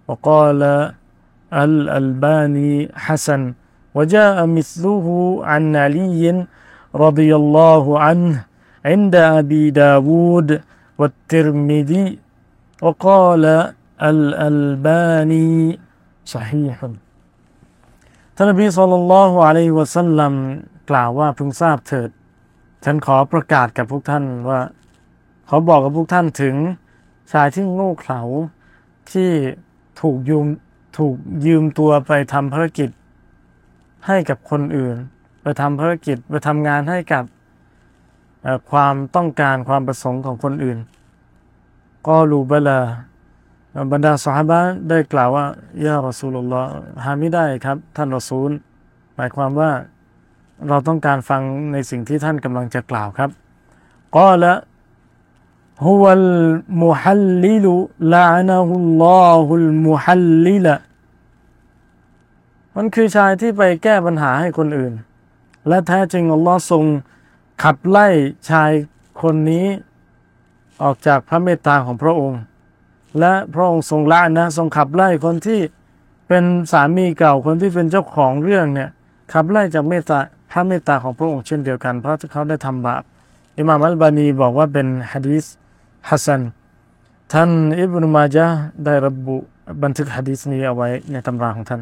وقال الألباني حسن. وجاء مثله عن علي رضي الله عنه عند أبي داود والترمذي وقال الألباني صحيح ท่านนบีสุลต่านละฮ์อะลัยวะสัลลัมกล่าวว่าพึงทราบเถิด ฉันขอประกาศกับพวกท่านว่าขอบอกกับพวกท่านถึงชายที่โง่เขลาที่ถูกยืมถูกยืมตัวไปทำภารกิจให้กับคนอื่น ไปทำภารกิจไปทำงานให้กับความต้องการความประสงค์ของคนอื่นก็รูบลาบรรดาสหายได้กล่าวว่ายารอซูลุลลอฮ์หาไม่ได้ครับ ท่านรอซูล หมายความว่าเราต้องการฟังในสิ่งที่ท่านกำลังจะกล่าวครับก็ละฮุวัลมุฮัลลิลุลานะฮุลลอฮุลมุฮัลลิละมันคือชายที่ไปแก้ปัญหาให้คนอื่น และแท้จริงอัลลอฮ์ทรงขับไล่ชายคนนี้ออกจากพระเมตตาของพระองค์ และพระองค์ทรงละนะทรงขับไล่คนที่เป็นสามีเก่าคนที่เป็นเจ้าของเรื่องเนี่ยขับไล่จากเมตตาพระเมตตาของพระองค์เช่นเดียวกัน เพราะเขาได้ทำบาปอิมามอัลบานีบอกว่าเป็นฮะดีษฮัสซันท่านอิบนุมาจาได้ระบุบันทึกฮะดีษนี้เอาไว้ในตำราของท่าน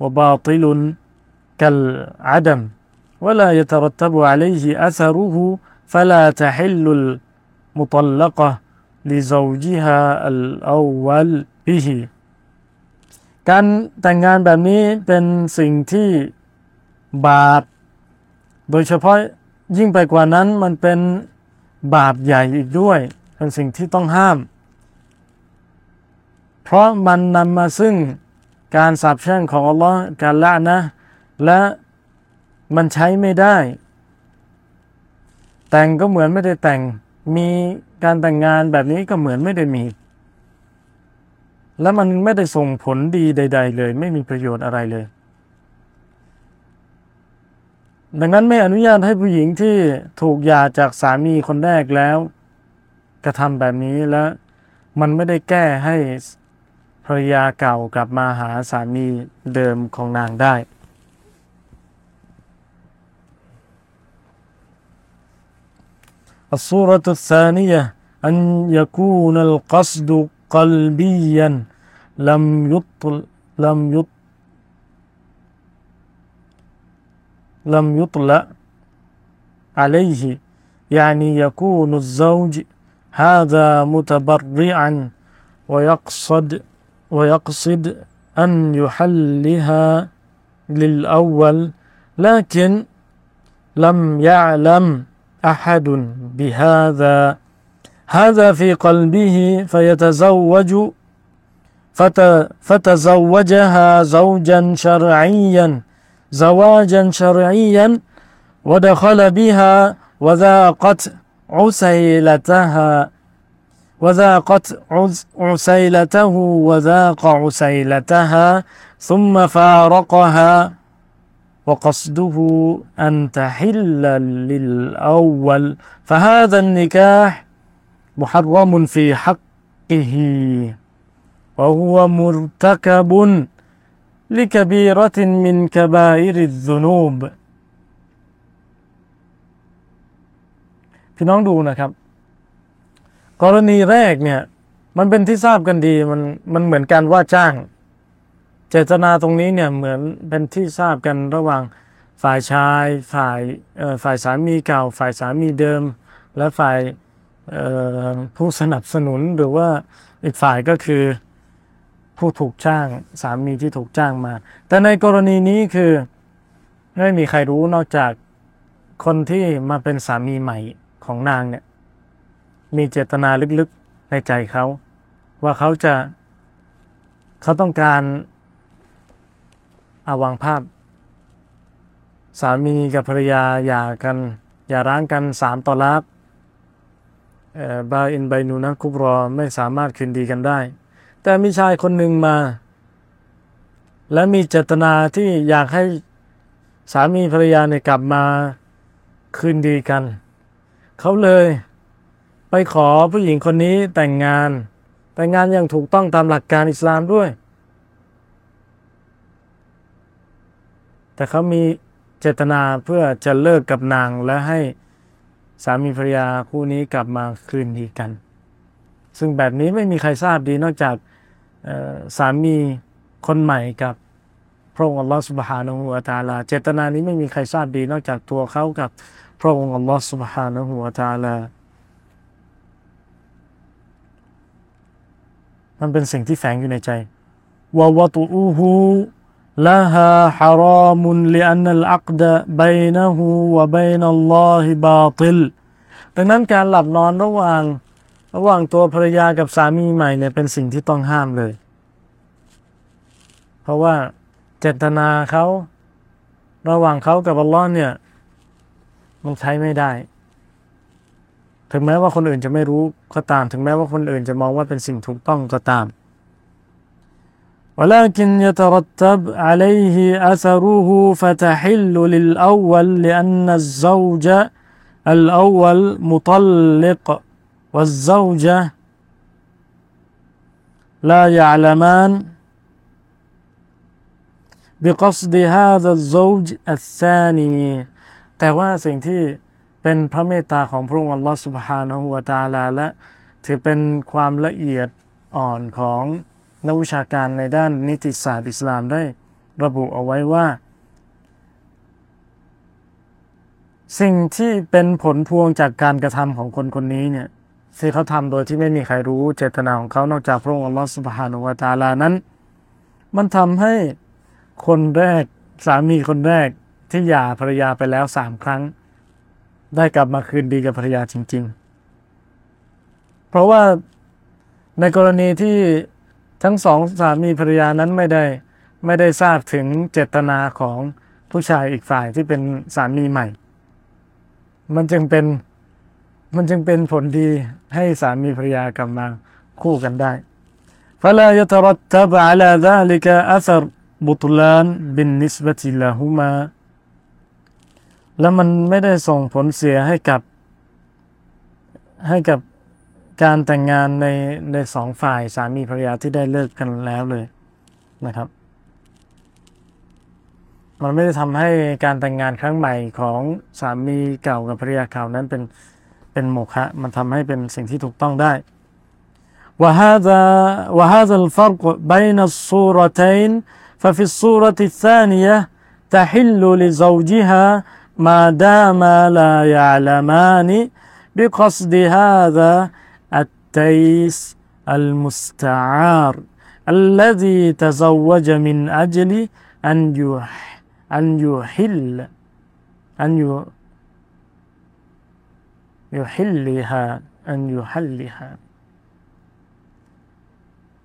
وباطل كالعدم ولا يترتب عليه اثره فلا تحل المطلقه لزوجها الاول به การแต่งงานแบบนี้เป็นสิ่งที่บาป โดยเฉพาะยิ่งไปกว่านั้นมันเป็นบาปใหญ่อีกด้วย เป็นสิ่งที่ต้องห้าม เพราะมันนำมาซึ่ง การสาบแช่งของอัลลอฮ์การละนะ และมันใช้ไม่ได้ แต่งก็เหมือนไม่ได้แต่ง มีการแต่งงานแบบนี้ก็เหมือนไม่ได้มี และมันไม่ได้ส่งผลดีใด ๆ เลย ไม่มีประโยชน์อะไรเลย ดังนั้นไม่อนุญาตให้ผู้หญิงที่ถูกหย่าจากสามีคนแรกแล้ว กระทำแบบนี้แล้ว มันไม่ได้แก้ให้ ภรรยาเก่ากลับมาหาสามีเดิมของนางได้ الصورة الثانية أن يكون القصد قلبيا لم يطل لم يط لم يطلع عليه يعني يكون الزوج هذا متبرعا ويقصد ويقصد أن يحلها للأول لكن لم يعلم أحد بهذا. هذا في قلبه فيتزوج فتزوجها زوجا شرعيا زواجا شرعيا ودخل بها وذاقت عسيلتها. وذاقت عسيلته وذاق عسيلتها ثم فارقها وقصده أن تحل للأول فهذا النكاح محرم في حقه وهو مرتكب لكبيرة من كبائر الذنوب พี่น้องดูนะครับ กรณีแรกเนี่ย มันเป็นที่ทราบกันดีมันมันเหมือนการว่าจ้าง เจตนาตรงนี้เนี่ยเหมือนเป็นที่ทราบกันระหว่างฝ่ายชายฝ่ายฝ่ายสามีเก่า ฝ่ายสามีเดิม และฝ่ายผู้สนับสนุนหรือว่าอีกฝ่ายก็คือผู้ถูกจ้างสามีที่ถูกจ้างมา แต่ในกรณีนี้คือไม่มีใครรู้นอกจากคนที่มาเป็นสามีใหม่ของนางเนี่ย มีเจตนาลึกๆในใจเขา ว่าเขาจะเขาต้องการอาวางภาพ สามีกับภรรยาหย่ากันอย่าร้างกันสามต่อลักบาอินไบนูนะคุบรอไม่สามารถคืนดีกันได้ แต่มีชายคนหนึ่งมา และมีเจตนาที่อยากให้สามีภรรยาเนี่ยกลับมาคืนดีกัน เขาเลย ไปขอผู้หญิงคนนี้แต่งงาน แต่งงานอย่างถูกต้องตามหลักการอิสลามด้วย แต่เขามีเจตนาเพื่อจะเลิกกับนางและให้สามีภรรยาคู่นี้กลับมาคืนดีกัน ซึ่งแบบนี้ไม่มีใครทราบดีนอกจากสามีคนใหม่กับพระองค์อัลลอฮฺสุบฮานะฮูวาตาลา เจตนานี้ไม่มีใครทราบดีนอกจากตัวเขากับพระองค์อัลลอฮฺสุบฮานะฮูวาตาลา มันเป็นสิ่งที่แฝงอยู่ในใจวาวตูฮูลาฮาฮารามุนลิอันัลอักดะบัยนหูวะบัยนัลลอฮิบาติลดังนั้นการหลับนอนระหว่างระหว่างตัวภรรยากับสามีใหม่เนี่ยเป็นสิ่งที่ต้องห้ามเลย เพราะว่าเจตนาเขาระหว่างเขากับอัลลอฮ์เนี่ยมันใช้ไม่ได้ ถึงแม้ว่าคนอื่นจะไม่รู้ก็ตาม ถึงแม้ว่าคนอื่นจะมองว่าเป็นสิ่งถูกต้องก็ตาม ولكن يترتب عليه أثره فتحل للأول لأن الزوج الأول مطلق والزوجة لا يعلمان بقصد هذا الزوج الثاني แต่ว่าสิ่งที่ เป็นพระเมตตาของพระองค์อัลลอฮฺสุบฮานะฮูวาตาลาและถือเป็นความละเอียดอ่อนของนักวิชาการในด้านนิติศาสตร์อิสลามได้ระบุเอาไว้ว่า สิ่งที่เป็นผลพวงจากการกระทำของคนคนนี้เนี่ยที่เขาทำโดยที่ไม่มีใครรู้เจตนาของเขานอกจากพระองค์อัลลอฮฺสุบฮานุวาตาลานั้น มันทำให้คนแรกสามีคนแรกที่หย่าภรรยาไปแล้วสามครั้ง ได้กลับมาคืนดีกับภรรยาจริง ๆ เพราะว่าในกรณีที่ทั้งสองสามีภรรยานั้นไม่ได้ไม่ได้ทราบถึงเจตนาของผู้ชายอีกฝ่ายที่เป็นสามีใหม่ มันจึงเป็นมันจึงเป็นผลดีให้สามีภรรยากลับมาคู่กันได้ فلا يترتب على ذلك أثر بطلان بالنسبة لهما แล้วมันไม่ได้ส่งผลเสียให้กับ ให้กับการแต่งงานในในสองฝ่ายสามีภรรยาที่ได้เลิกกันแล้วเลยนะครับ มันไม่ได้ทำให้การแต่งงานครั้งใหม่ของสามีเก่ากับภรรยาเก่านั้นเป็นเป็นโมฆะมันทำให้เป็นสิ่งที่ถูกต้องได้ وهذا وهذا الفرق بين الصورتين ففي الصورة الثانية تحل لزوجها ما دام لا يعلمان بقصد هذا التيس المستعار الذي تزوج من أجل أن يح أن يحل أن يحلها أن يحلها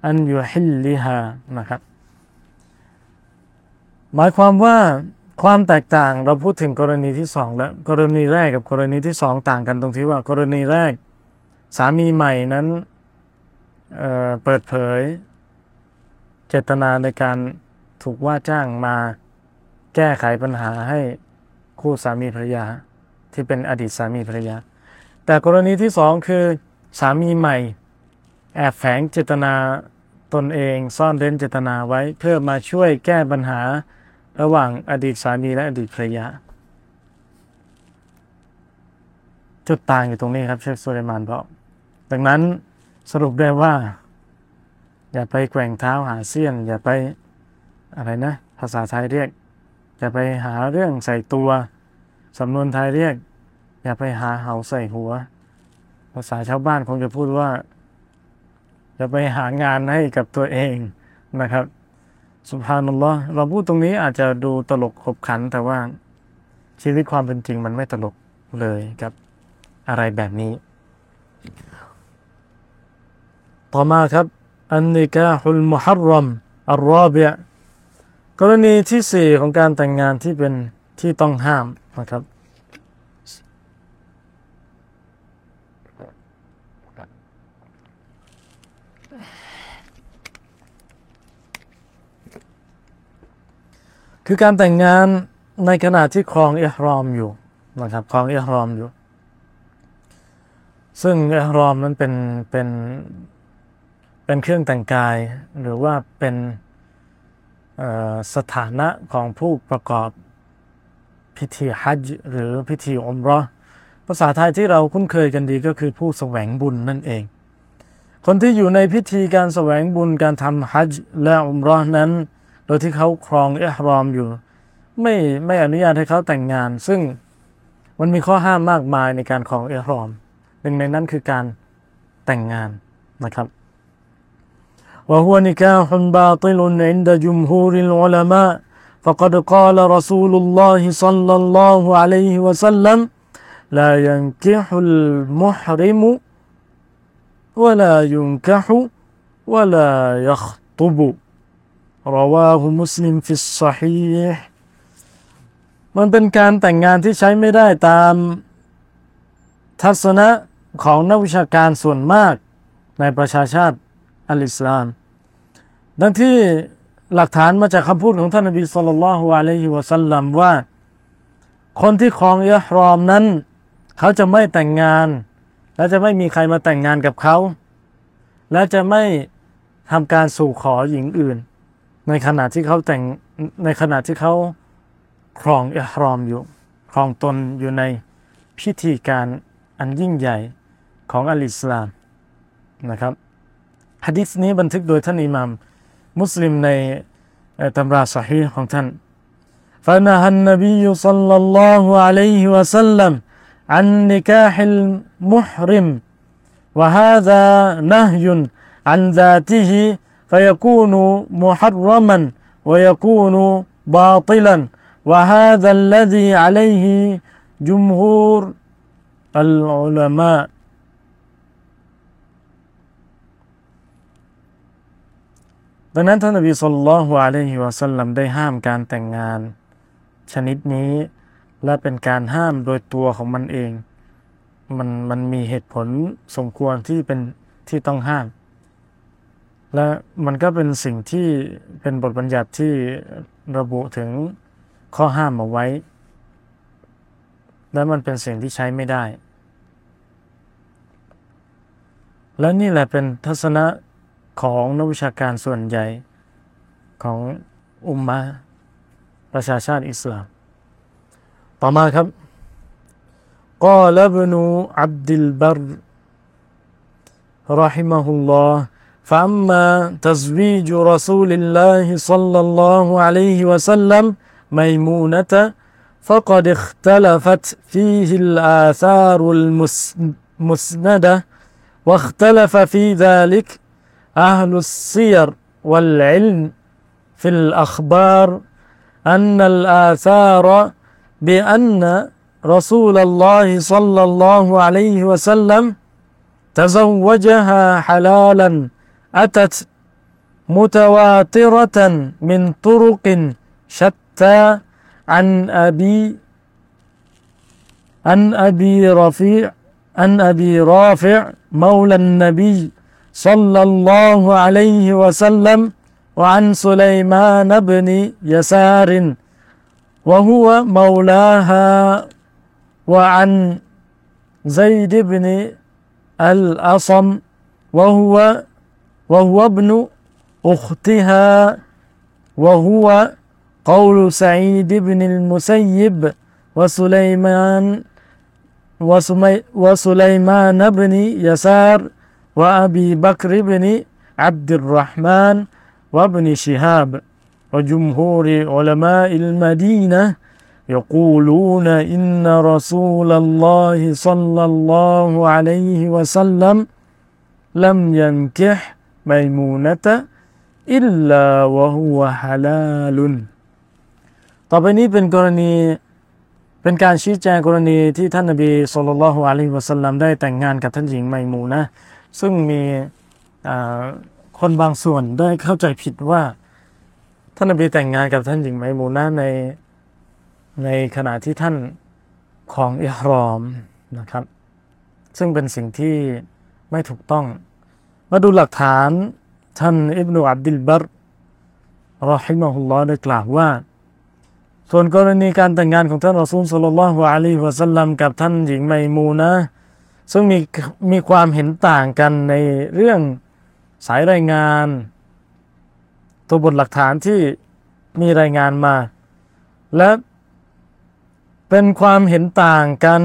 أن يحلها นะครับ หมายความว่า ความแตกต่างเราพูดถึงกรณีที่สองแล้วกรณีแรกกับกรณีที่สองต่างกันตรงที่ว่ากรณีแรก สามีใหม่นั้นเเปิดเผย เจตนาในการถูกว่าจ้างมาแก้ไขปัญหาให้คู่สามีภรรยา ที่เป็นอดีตสามีภรรยา แต่กรณีที่สองคือสามีใหม่ แอบแฝงเจตนาตนเองซ่อนเร้นเจตนาไว้เพื่อมาช่วยแก้ปัญหา ระหว่างอดีตสามีและอดีตภรรยา จุดต่างอยู่ตรงนี้ครับเชฟโซเลมานบอกดังนั้นสรุปได้ว่า อย่าไปแกว่งเท้าหาเสี้ยน อย่าไปอะไรนะ ภาษาไทยเรียก อย่าไปหาเรื่องใส่ตัว สำนวนไทยเรียก อย่าไปหาเหาใส่หัว ภาษาชาวบ้านคงจะพูดว่า อย่าไปหางานให้กับตัวเองนะครับ สุภานัลลอฮ์เราพูดตรงนี้อาจจะดูตลกขบขัน แต่ว่าชีวิตความเป็นจริงมันไม่ตลกเลยครับ อะไรแบบนี้ ต่อมาครับ อันนิกาฮุลมุฮัรรัมอัลรอบียกรณีที่สี่ของการแต่งงานที่เป็นที่ต้องห้ามนะครับ คือการแต่งงานในขณะที่ครองอิฮรอมอยู่นะครับครองอิฮรอมอยู่ ซึ่งอิฮรอมนั้นเป็นเป็นเป็นเครื่องแต่งกาย หรือว่าเป็นสถานะของผู้ประกอบพิธีฮัจหรือพิธีอมรอภาษาไทยที่เราคุ้นเคยกันดีก็คือผู้แสวงบุญนั่นเอง คนที่อยู่ในพิธีการแสวงบุญการทำฮัจและอมรอนั้น ดยที่เขาครองเอฮรอมอยู่ ไม่ไม่อนุญาตให้เขาแต่งงาน ซึ่งมันมีข้อห้ามมากมายในการครองเอฮรอมหนึ่งในนั้นคือการแต่งงานนะครับ وهو نكاح باطل عند جمهور العلماء فقد قال رسول الله صلى الله عليه وسلم لا ينكح المحرم ولا ينكح ولا يخطب รอวาฮุมุสลิมฟิสซฮีมันเป็นการแต่งงานที่ใช้ไม่ได้ตามทัศนะของนักวิชาการส่วนมากในประชาชาติอัลอิสลาม ดังที่หลักฐานมาจากคำพูดของท่านนบีสุลต่านละฮ์อะลัยฮิวะสัลลัมว่า คนที่ครองอิหรอมนั้น เขาจะไม่แต่งงาน และจะไม่มีใครมาแต่งงานกับเขา และจะไม่ทำการสู่ขอหญิงอื่น ในขณะที่เขาแต่งในขณะที่เขาครองอิฮรอมอยู่ครองตนอยู่ในพิธีการอันยิ่งใหญ่ของอัลอิสลามนะครับฮะดิษนี้บันทึกโดยท่านอิหมัมมุสลิมในตำราสฮีของท่าน فنهى النبي صلى الله عليه وسلم عن نكاح المحرم وهذا نهي عن ذاته فيكون محرما ويكون باطلا وهذا الذي عليه جمهور العلماء ดังนั้นท่านนบีสุลต่านฮอะลัยฮิวะสัลลัมได้ห้ามการแต่งงาน ชนิดนี้ และเป็นการห้ามโดยตัวของมันเอง มันมันมีเหตุผลสมควรที่เป็นที่ต้องห้าม และมันก็เป็นสิ่งที่เป็นบทบัญญัติที่ระบุถึงข้อห้ามเอาไว้ และมันเป็นสิ่งที่ใช้ไม่ได้ และนี่แหละเป็นทัศนะของนักวิชาการส่วนใหญ่ของอุมมะประชาชาติอิสลาม ต่อมาครับ قال ابن عبد البر رحمه الله فأما تزويج رسول الله صلى الله عليه وسلم ميمونة فقد اختلفت فيه الآثار المسندة واختلف في ذلك أهل السير والعلم في الأخبار أن الآثار بأن رسول الله صلى الله عليه وسلم تزوجها حلالا أتت متواترة من طرق شتى عن أبي عن أبي رفيع عن أبي رافع مولى النبي صلى الله عليه وسلم وعن سليمان بن يسار وهو مولاها وعن زيد بن الأصم وهو وهو ابن أختها وهو قول سعيد بن المسيب وسليمان وسليمان بن يسار وأبي بكر بن عبد الرحمن وابن شهاب. وجمهور علماء المدينة يقولون إن رسول الله صلى الله عليه وسلم لم ينكح ไมมูนะตะอิลลาวะฮุวะฮาลาลุนต่อไปนี้เป็นกรณีเป็นการชี้แจงกรณีที่ท่านนบีสุลต่านละฮ์อะลัยฮิวะสัลลัมได้แต่งงานกับท่านหญิงไมมูนะซึ่งมีคนบางส่วนได้เข้าใจผิดว่าท่านนบีแต่งงานกับท่านหญิงไมมูนะในในขณะที่ท่านของอิฮรอมนะครับ ซึ่งเป็นสิ่งที่ไม่ถูกต้อง มาดูหลักฐานท่านอิบนุอับดิลบัรรอฮิมะฮุลลอฮ์ได้กล่าวว่า ส่วนกรณีการแต่งงานของท่านรอซูลสุลลัลลอฮุอะลัยฮิวะสัลลัมกับท่านหญิงไมมูนะซึ่งมีมีความเห็นต่างกันในเรื่องสายรายงาน ตัวบทหลักฐานที่มีรายงานมา และเป็นความเห็นต่างกัน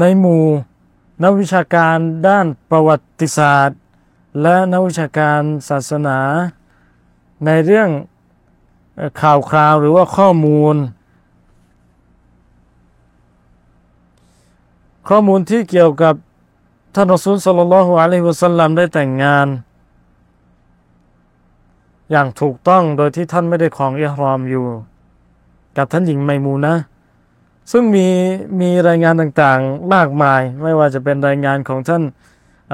ในหมู่ นักวิชาการด้านประวัติศาสตร์ และนักวิชาการศาสนา ในเรื่องข่าวคราวหรือว่าข้อมูล ข้อมูลที่เกี่ยวกับท่านรอซูลสลลัลฮุอะลัยฮิวะสัลลัมได้แต่งงาน อย่างถูกต้องโดยที่ท่านไม่ได้ของอิฮรอมอยู่ กับท่านหญิงไมมูนะ ซึ่งมีมีรายงานต่างๆมากมาย ไม่ว่าจะเป็นรายงานของท่าน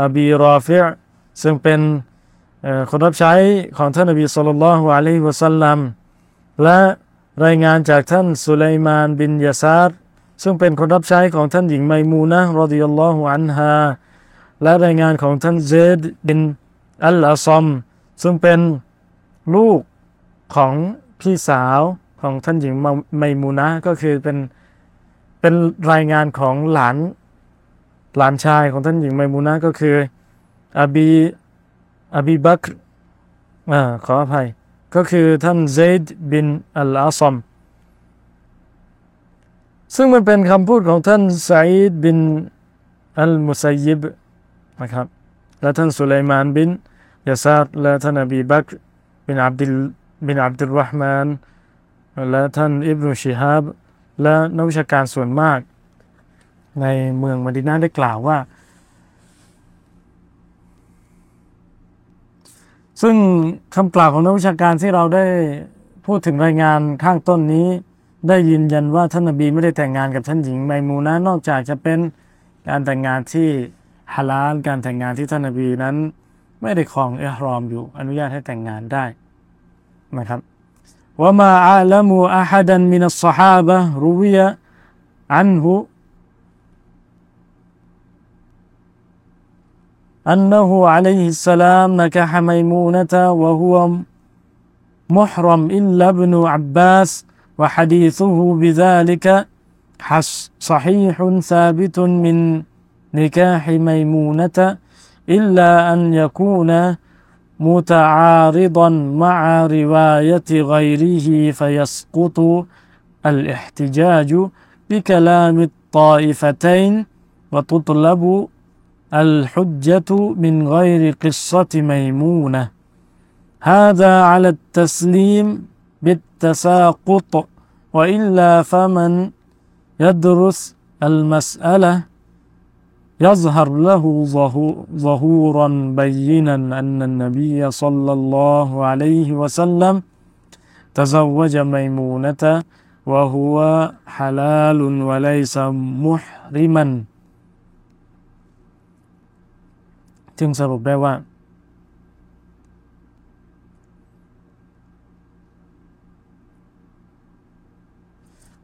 อบีรอฟิซึ่งเป็นคนรับใช้ของท่านอบีสุลต่านลฮ์อะลัยฮิวะสัลลัมและรายงานจากท่านสุไลมานบินยาซาร์ซึ่งเป็นคนรับใช้ของท่านหญิงไมมูนะรอดิยัลลอฮุอันฮาและรายงานของท่านเซดบินอัลอาซอมซึ่งเป็นลูกของพี่สาวของท่านหญิงไมมูนะก็คือเป็น เป็นรายงานของหลานหลานชายของท่านหญิงไมมูนะก็คืออบีอบีบักอ่าขออภัย ก็คือท่านเซดบินอัลอาซอมซึ่งมันเป็นคำพูดของท่านไซด์บินอัลมุซัยยิบนะครับและท่านสุไลมานบินยาซาดและท่านอบีบักบินอับดิลบินอับดุลรหมานและท่านอิบนุชิฮับ และนักวิชาการส่วนมาก ในเมืองมดินาได้กล่าวว่า ซึ่งคำกล่าวของนักวิชาการที่เราได้พูดถึงรายงานข้างต้นนี้ ได้ยืนยันว่าท่านนบีไม่ได้แต่งงานกับท่านหญิงไมมูนะนอกจากจะเป็นการแต่งงานที่ฮาลาลการแต่งงานที่ท่านนบีนั้น ไม่ได้ครองเอิหรอมอยู่อนุญาตให้แต่งงานได้นะครับ وما عالموا أحدا من الصحابة روي عنه أنه عليه السلام نكح ميمونة وهو محرم إلا ابن عباس وحديثه بذلك صحيح ثابت من نكاح ميمونة إلا أن يكون متعارضا مع رواية غيره فيسقط الاحتجاج بكلام الطائفتين وتطلب الحجة من غير قصة ميمونة. هذا على التسليم بالتساقط وإلا فمن يدرس المسألة يظهر له ظهورا بينا أن النبي صلى الله عليه وسلم تزوج ميمونة وهو حلال وليس محرما จึงสรุปได้ว่า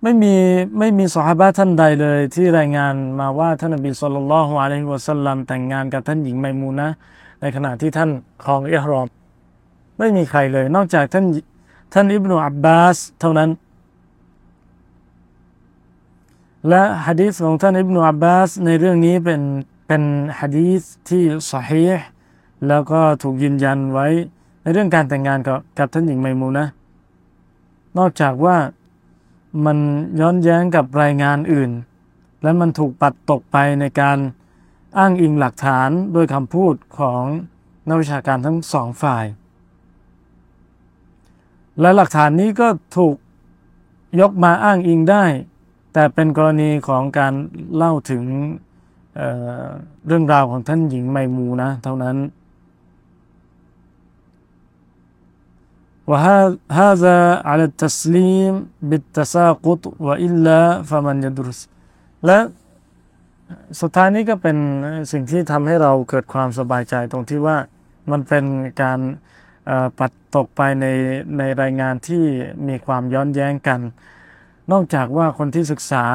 ไม่มีไม่มีสหายท่านใดเลย ที่รายงานมาว่าท่านนบีสุลต่านละฮ์อะลัยฮิวะสัลลัมแต่งงานกับท่านหญิงไมมูนะในขณะที่ท่านครองอิฮรอม ไม่มีใครเลย นอกจากท่านท่านอิบนุอับบาสเท่านั้น และฮะดีษของท่านอิบนุอับบาสในเรื่องนี้เป็นเป็นฮะดีษที่สฮีห์แล้วก็ถูกยืนยันไว้ในเรื่องการแต่งงานกับกับท่านหญิงไมมูนะนอกจากว่า มันย้อนแย้งกับรายงานอื่น และมันถูกปัดตกไปในการอ้างอิงหลักฐานโดยคำพูดของนักวิชาการทั้งสองฝ่าย และหลักฐานนี้ก็ถูกยกมาอ้างอิงได้ แต่เป็นกรณีของการเล่าถึงเเรื่องราวของท่านหญิงไมมูนะ เท่านั้น وهذا على التسليم بالتساقط وإلا فمن يدرس และสุดท้ายนี้ก็เป็นสิ่งที่ทำให้เราเกิดความสบายใจตรงที่ว่ามันเป็นการปัดตกไปในในรายงานที่มีความย้อนแย้งกัน นอกจากว่าคนที่ศึกษา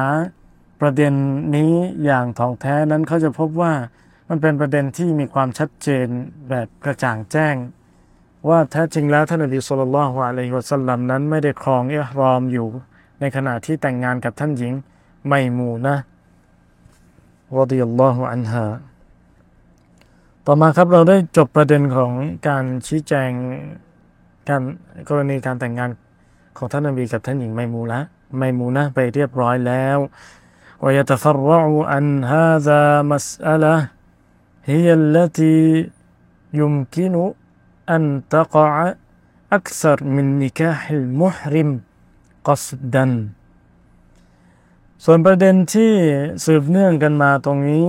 ประเด็นนี้อย่างท่องแท้นั้นเขาจะพบว่ามันเป็นประเด็นที่มีความชัดเจนแบบกระจ่างแจ้ง ว่าแท้จริงแล้วท่านอบีสุลต่านละฮ์อะลัยฮิวะสัลลัมนั้นไม่ได้ครองอิหรอมอยู่ ในขณะที่แต่งงานกับท่านหญิงไมมูนะรดิยัลลอฮุอันฮาต่อมาครับเราได้จบประเด็นของการชี้แจงการกรณีการแต่งงานของท่านนบีกับท่านหญิงไมมูละไมมูนะไปเรียบร้อยแล้ว ويتفرع عن هذا مسألة هي التي يمكن أن تقع أكثر من نكاح المحرم قصدا ส่วนประเด็นที่สืบเนื่องกันมาตรงนี้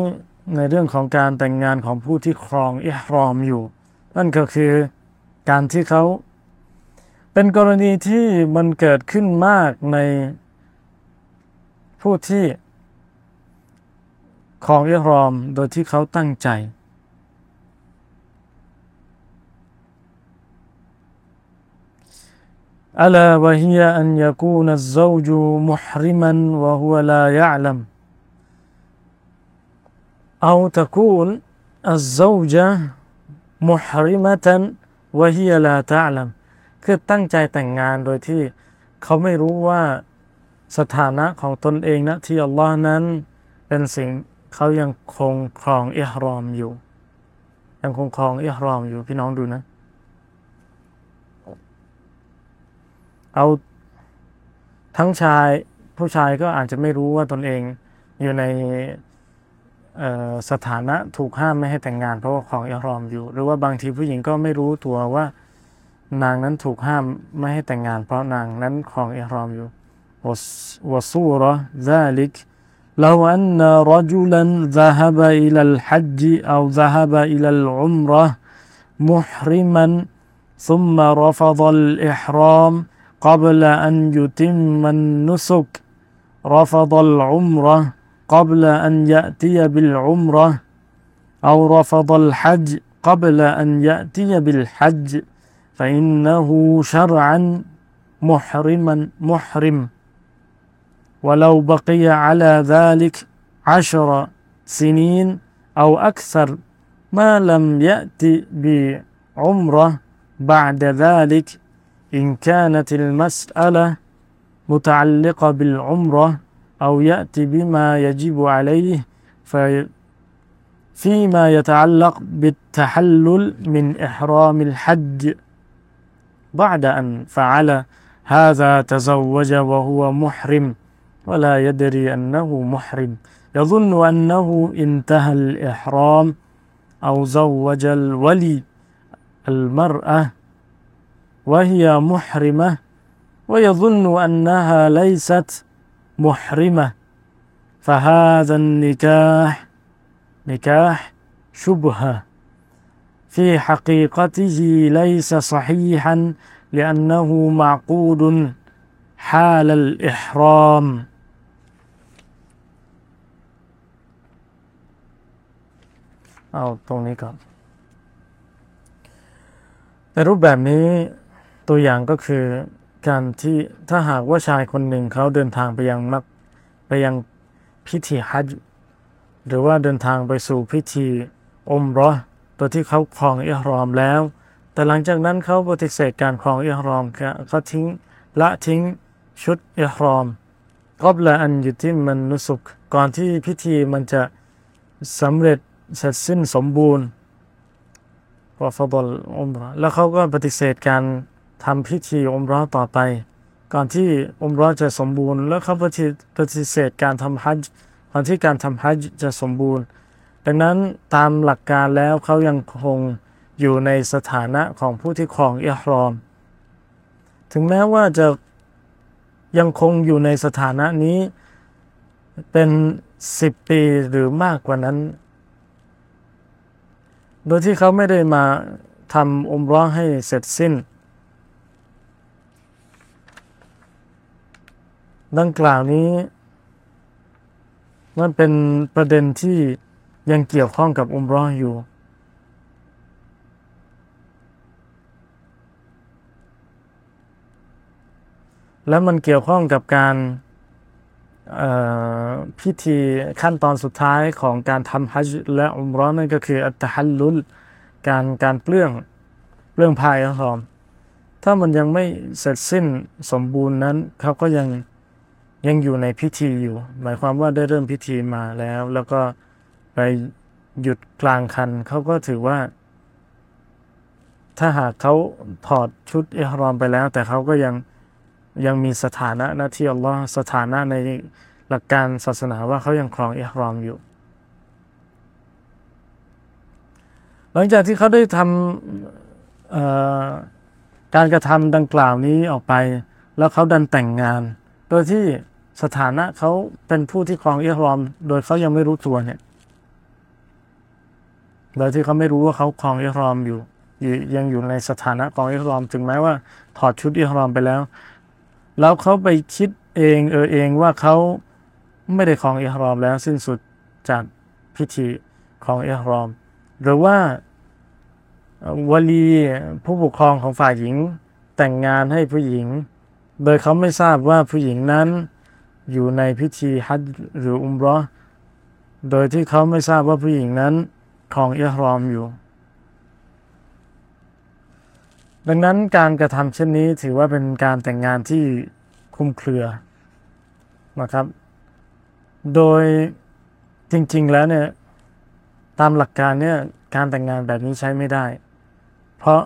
ในเรื่องของการแต่งงานของผู้ที่ครองอิหรอมอยู่ นั่นก็คือการที่เขาเป็นกรณีที่มันเกิดขึ้นมากในผู้ที่ครองอิหรอมโดยที่เขาตั้งใจ ألا وهي أن يكون الزوج محرما وهو لا يعلم أو تكون الزوجة محرمة وهي لا تعلم คือตั้งใจแต่งงานโดยที่เขาไม่รู้ว่าสถานะของตนเองนะที่อัลลอฮ์นั้นเป็นสิ่งเขายังคงครองอิหรอมอยู่ ยังคงครองอิหรอมอยู่พี่น้องดูนะ เอาทั้งชายผู้ชายก็อาจจะไม่รู้ว่าตนเองอยู่ในสถานะถูกห้ามไม่ให้แต่งงานเพราะว่าของอิหรอมอยู่ หรือว่าบางทีผู้หญิงก็ไม่รู้ตัวว่า นางนั้นถูกห้ามไม่ให้แต่งงาน เพราะนางนั้นของอิหรอมอยู่วสูร ذلك لو أن رجلا ذهب إلى الحج أو ذهب إلى العمرة محرما ثم رفض الإحرام قبل أن يتم النسك رفض العمرة قبل أن يأتي بالعمرة أو رفض الحج قبل أن يأتي بالحج فإنه شرعا محرما محرم. ولو بقي على ذلك عشر سنين أو أكثر ما لم يأتي بعمرة بعد ذلك إن كانت المسألة متعلقة بالعمرة أو يأتي بما يجب عليه فيما يتعلق بالتحلل من إحرام الحج. بعد أن فعل هذا تزوج وهو محرم ولا يدري أنه محرم. يظن أنه انتهى الإحرام أو زوج الولي المرأة وهي محرمة ويظن أنها ليست محرمة فهذا النكاح نكاح شبهة في حقيقته ليس صحيحا لأنه معقود حال الإحرام เอาตรงนี้ก่อนในรูปแบบนี้ ตัวอย่างก็คือการที่ถ้าหากว่าชายคนหนึ่งเขาเดินทางไปยังมักไปยังพิธีฮัจหรือว่าเดินทางไปสู่พิธีอมรอตัวที่เขาครองอิหรอมแล้ว แต่หลังจากนั้นเขาปฏิเสธการครองอิหรอมเขาทิ้งละทิ้งชุดอิหรอมกอบละอันอยู่ที่มันนุสุกก่อนที่พิธีมันจะสำเร็จเสร็จสิ้นสมบูรณ์วาฟดลอมรแล้วเขาก็ปฏิเสธการ ทำพิธีอมรอต่อไป ก่อนที่อมรอจะสมบูรณ์ แล้วเขาปฏิเสธการทำฮัจจ์ก่อนที่การทำฮัจจ์จะสมบูรณ์ ดังนั้นตามหลักการแล้วเขายังคงอยู่ในสถานะของผู้ที่ครองอิหรอม ถึงแม้ว่าจะยังคงอยู่ในสถานะนี้เป็นสิบปีหรือมากกว่านั้น โดยที่เขาไม่ได้มาทำอมร้องให้เสร็จสิ้น ดังกล่าวนี้มันเป็นประเด็นที่ยังเกี่ยวข้องกับอุมรออยู่ และมันเกี่ยวข้องกับการพิธีขั้นตอนสุดท้ายของการทำฮัจญ์และอุมรอนั่นก็คืออัตฮัลลุลการการเปลื้องเปลื้องภายครับถ้ามันยังไม่เสร็จสิ้นสมบูรณ์นั้นเขาก็ยัง ยังอยู่ในพิธีอยู่ หมายความว่าได้เริ่มพิธีมาแล้ว แล้วก็ไปหยุดกลางคันเขาก็ถือว่า ถ้าหากเขาถอดชุดอิฮรอมไปแล้ว แต่เขาก็ยังยังมีสถานะหน้าที่อัลลอฮ์สถานะในหลักการศาสนาว่าเขายังครองอิฮรอมอยู่ หลังจากที่เขาได้ทำการกระทำดังกล่าวนี้ออกไป แล้วเขาดันแต่งงาน โดยที่ สถานะเขาเป็นผู้ที่ครองอิฮรอม โดยเขายังไม่รู้ตัวเนี่ย โดยที่เขาไม่รู้ว่าเขาครองอิฮรอมอยู่ ยังอยู่ในสถานะครองอิฮรอม ถึงแม้ว่าถอดชุดอิฮรอมไปแล้ว แล้วเขาไปคิดเองเออเองว่าเขาไม่ได้ครองอิฮรอมแล้วสิ้นสุดจากพิธีของอิฮรอม หรือว่าวลีผู้ปกครองของฝ่ายหญิงแต่งงานให้ผู้หญิง โดยเขาไม่ทราบว่าผู้หญิงนั้น อยู่ในพิธีฮัจหรืออุมรอโดยที่เขาไม่ทราบว่าผู้หญิงนั้นครองอิฮรอมอยู่ ดังนั้นการกระทำเช่นนี้ถือว่าเป็นการแต่งงานที่คุ้มเครือนะครับ โดยจริง ๆ แล้วเนี่ยตามหลักการเนี่ยการแต่งงานแบบนี้ใช้ไม่ได้ เพราะ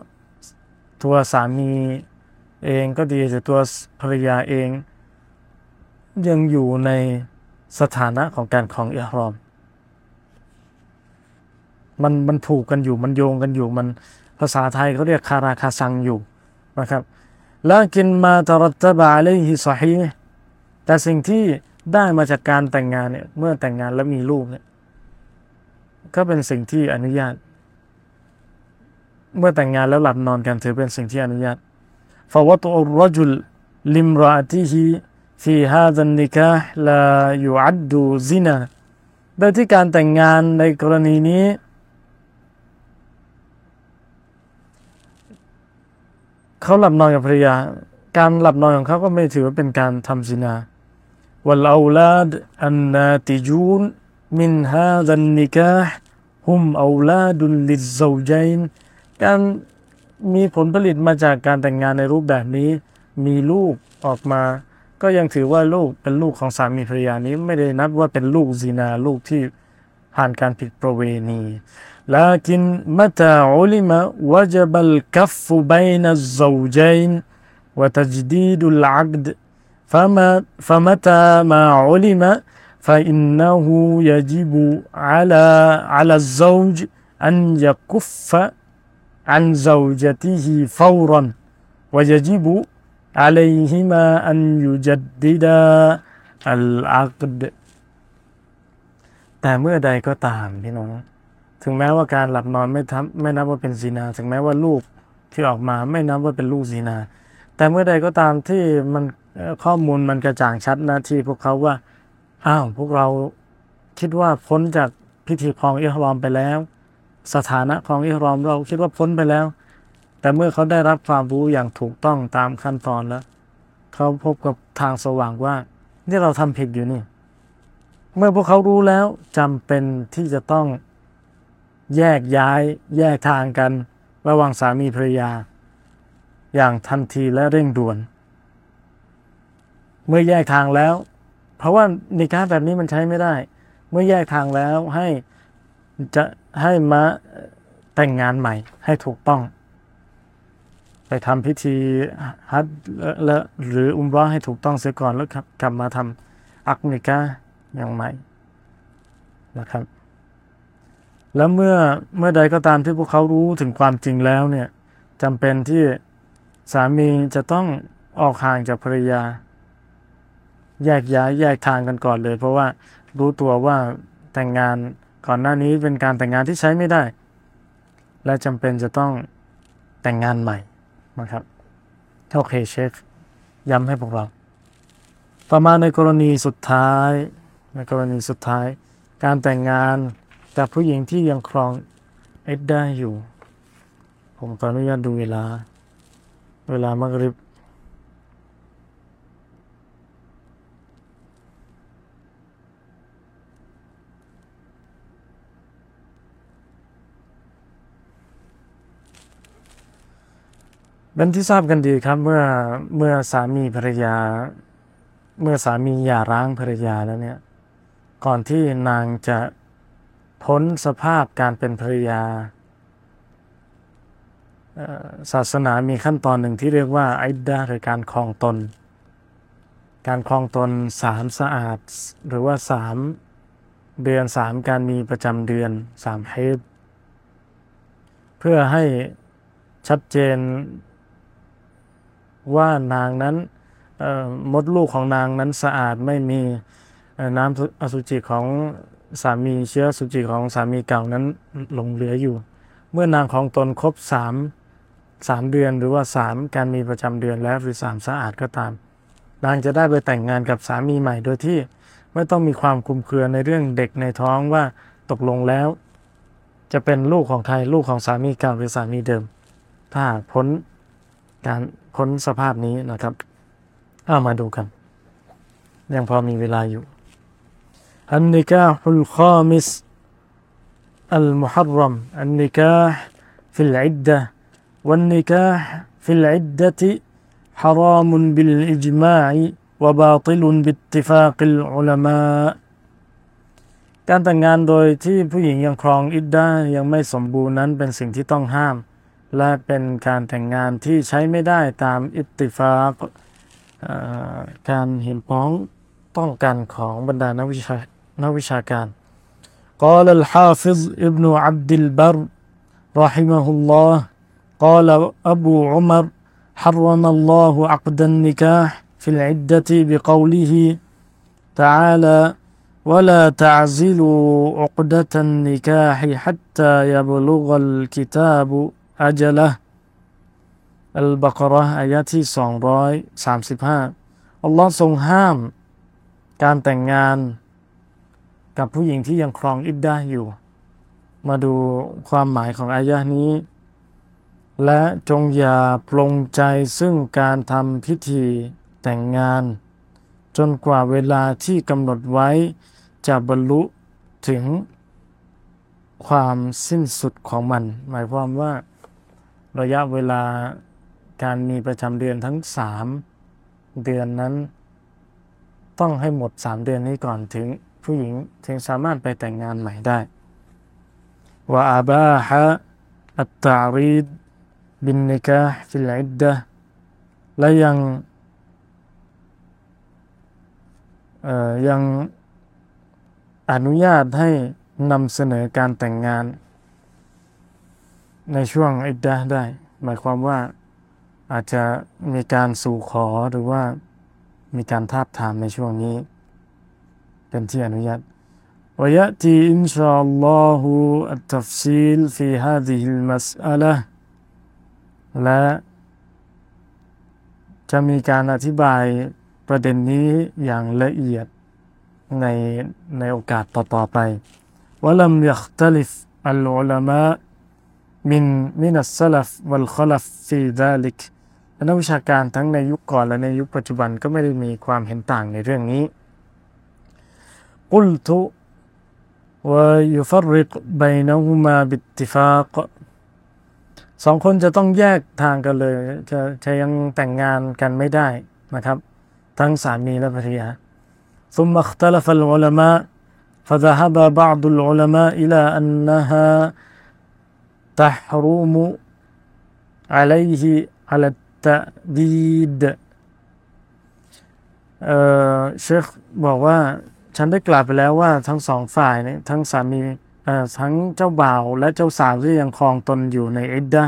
ตัวสามีเองก็ดีแต่ตัวภรรยาเอง ยังอยู่ในสถานะของการครองอิฮรอม มันมันผูกกันอยู่มันโยงกันอยู่มันภาษาไทยเขาเรียกคาราคาซังอยู่นะครับแล้วกินมาตรัตบาเลยฮิสฮีแต่สิ่งที่ได้มาจากการแต่งงานเนี่ยเมื่อแต่งงานแล้วมีลูกเนี่ยก็เป็นสิ่งที่อนุญาต เมื่อแต่งงานแล้วหลับนอนกันถือเป็นสิ่งที่อนุญาตฟาวตุรจุลลิมราติฮี ฟีฮาดันนิกะลายูอัดดูซินาโดยที่การแต่งงานในกรณีนี้ เขาหลับนอนกับภรรยา การหลับนอนของเขาก็ไม่ถือว่าเป็นการทำซินาวัลอาลาดอันนาติจูนมินฮาดันนิกะฮุมอาลาดุลลิซาวจัยนการมีผลผลิตมาจากการแต่งงานในรูปแบบนี้ มีลูกออกมา ก็ยังถือว่าลูกเป็นลูกของสามีภรรยานี้ไม่ได้นับว่าเป็นลูกซีนาลูกที่ผ่านการผิดประเวณี لكن متى علم وجب الكف بين الزوجين وتجديد العقد فما فمتى ما علم فإنه يجب على على الزوج أن يكف عن زوجته فورا ويجب عليهما أن يجددا العقد แต่เมื่อใดก็ตามพี่น้อง ถึงแม้ว่าการหลับนอนไม่ทำไม่นับว่าเป็นซีนา ถึงแม้ว่าลูกที่ออกมาไม่นับว่าเป็นลูกซีนา แต่เมื่อใดก็ตามที่มันข้อมูลมันกระจ่างชัดนะที่พวกเขาว่า อ้าว พวกเราคิดว่าพ้นจากพิธีครองอิฮรอมไปแล้ว สถานะของอิฮรอมเราคิดว่าพ้นไปแล้ว แต่เมื่อเขาได้รับความรู้อย่างถูกต้องตามขั้นตอนแล้ว เขาพบกับทางสว่างว่า นี่เราทำผิดอยู่นี่ เมื่อพวกเขารู้แล้วจำเป็นที่จะต้องแยกย้ายแยกทางกัน ระหว่างสามีภรรยา อย่างทันทีและเร่งด่วน เมื่อแยกทางแล้ว เพราะว่าในการแบบนี้มันใช้ไม่ได้ เมื่อแยกทางแล้วให้จะให้มาแต่งงานใหม่ให้ถูกต้อง ไปทำพิธีฮัดและหรืออุมร้อให้ถูกต้องเสียก่อนแล้วครับกลับมาทำอักนิกาอย่างใหม่นะครับ แล้วเมื่อเมื่อใดก็ตามที่พวกเขารู้ถึงความจริงแล้วเนี่ยจำเป็นที่สามีจะต้องออกห่างจากภรรยา แยกย้ายแยกทางกันก่อนเลย เพราะว่ารู้ตัวว่าแต่งงานก่อนหน้านี้เป็นการแต่งงานที่ใช้ไม่ได้ และจำเป็นจะต้องแต่งงานใหม่ นะครับโอเคเชฟย้ำให้พวกเรา ต่อมาในกรณีสุดท้าย ในกรณีสุดท้าย การแต่งงานกับผู้หญิงที่ยังครองเอ็ดได้อยู่ ผมขออนุญาตดูเวลา เวลามักริบ เป็นที่ทราบกันดีครับเมื่อเมื่อสามีภรรยา เมื่อสามีหย่าร้างภรรยาแล้วเนี่ย ก่อนที่นางจะพ้นสภาพการเป็นภรรยาศาสนามีขั้นตอนหนึ่งที่เรียกว่าไอดาหรือการคลองตน การคลองตนสามสะอาด หรือว่าสามเดือนสามการมีประจำเดือนสามเฮดเพื่อให้ชัดเจน ว่านางนั้นมดลูกของนางนั้นสะอาดไม่มีน้ำอสุจิของสามีเชื้อสุจิของสามีเก่านั้นหลงเหลืออยู่ เมื่อนางของตนครบสามสามเดือนหรือว่าสามการมีประจำเดือนแล้วหรือสามสะอาดก็ตาม นางจะได้ไปแต่งงานกับสามีใหม่โดยที่ไม่ต้องมีความคุมเครือในเรื่องเด็กในท้องว่าตกลงแล้ว จะเป็นลูกของใครลูกของสามีเก่าหรือสามีเดิม ถ้าพ้น การพ้นสภาพนี้นะครับเอามาดูกัน ยังพอมีเวลาอยู่อันนิกาฮุลคามิสอัลมุฮัรรัมอันนิกาฟิลอิดดะ والنكاح في العدة حرام بالإجماع وباطل باتفاق العلماء การแต่งงานโดยที่ผู้หญิงยังครองอิดดายังไม่สมบูรณ์นั้นเป็นสิ่งที่ต้องห้าม และเป็นการแต่งงานที่ใช้ไม่ได้ตามอิติฟากการเห็นพ้องต้องกันของบรรดานักวิชานักวิชาการ قال الحافظ ابن عبد البر رحمه الله قال أبو عمر حرم الله عقد النكاح في العدة بقوله تعالى ولا تعزلوا عقدة النكاح حتى يبلغ الكتاب อัจละอัลบากรออายะที่ 235 อัลลอฮ์ทรงห้าม การแต่งงานกับผู้หญิงที่ยังครองอิดดาอยู่ มาดูความหมายของอายะนี้ และจงอย่าปลงใจซึ่งการทำพิธีแต่งงาน จนกว่าเวลาที่กำหนดไว้จะบรรลุถึงความสิ้นสุดของมัน หมายความว่า ระยะเวลาการมีประจำเดือนทั้งสามเดือนนั้น ต้องให้หมดสามเดือนนี้ก่อนถึงผู้หญิงถึงสามารถไปแต่งงานใหม่ได้ว่าอาบาฮะالتعريض بالنكاح في العدة และยังยังอนุญาตให้นำเสนอการแต่งงาน ในช่วงอิดดะได้ หมายความว่าอาจจะมีการสู่ขอหรือว่ามีการทาบทามในช่วงนี้เป็นที่อนุญาต ويأتي إن شاء الله التفصيل في هذه المسألة และจะมีการอธิบายประเด็นนี้อย่างละเอียดในในโอกาสต่อๆไป ولم يختلف العلماء من من السلف والخلف في ذلك นักวิชาการทั้งในยุคก่อนและในยุคปัจจุบันก็ไม่ได้มีความเห็นต่างในเรื่องนี้ قلت ويفرق بينهما باتفاق สองคนจะต้องแยกทางกันเลย จะจะยังแต่งงานกันไม่ได้นะครับ ทั้งสามีและภรรยา ثم اختلف العلماء فذهب بعض العلماء إلى أنها تحرم عليه على التأبيد เชคบอกว่าฉันได้กล่าวไปแล้วว่าทั้งสองฝ่ายเนี่ยทั้งสามีทั้งเจ้าบ่าวและเจ้าสาวที่ยังครองตนอยู่ในอิดดะ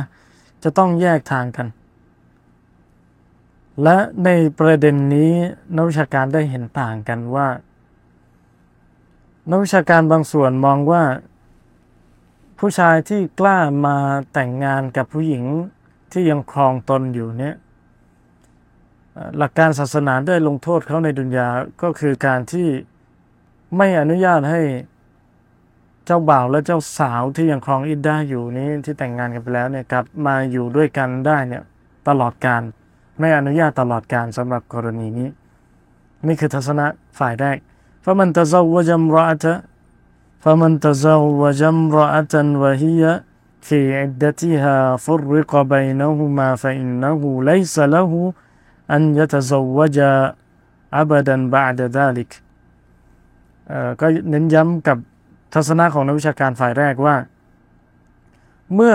จะต้องแยกทางกัน และในประเด็นนี้นักวิชาการได้เห็นต่างกันว่านักวิชาการบางส่วนมองว่า ผู้ชายที่กล้ามาแต่งงานกับผู้หญิงที่ยังครองตนอยู่เนี่ยหลักการศาสนาได้ลงโทษเขาในดุนยาก็คือการที่ไม่อนุญาตให้เจ้าบ่าวและเจ้าสาวที่ยังครองอิดได้อยู่นี้ที่แต่งงานกันไปแล้วเนี่ยกลับมาอยู่ด้วยกันได้เนี่ยตลอดการไม่อนุญาตตลอดการสำหรับกรณีนี้ นี่คือทัศนะฝ่ายแรก فمن تزوج امرأة فمن تزوج امرأة وهي في عدتها فرق بينهما فإنه ليس له أن يتزوج أبدا بعد ذلك ก็เน้นย้ำกับทัศนะของนักวิชาการฝ่ายแรกว่า เมื่อ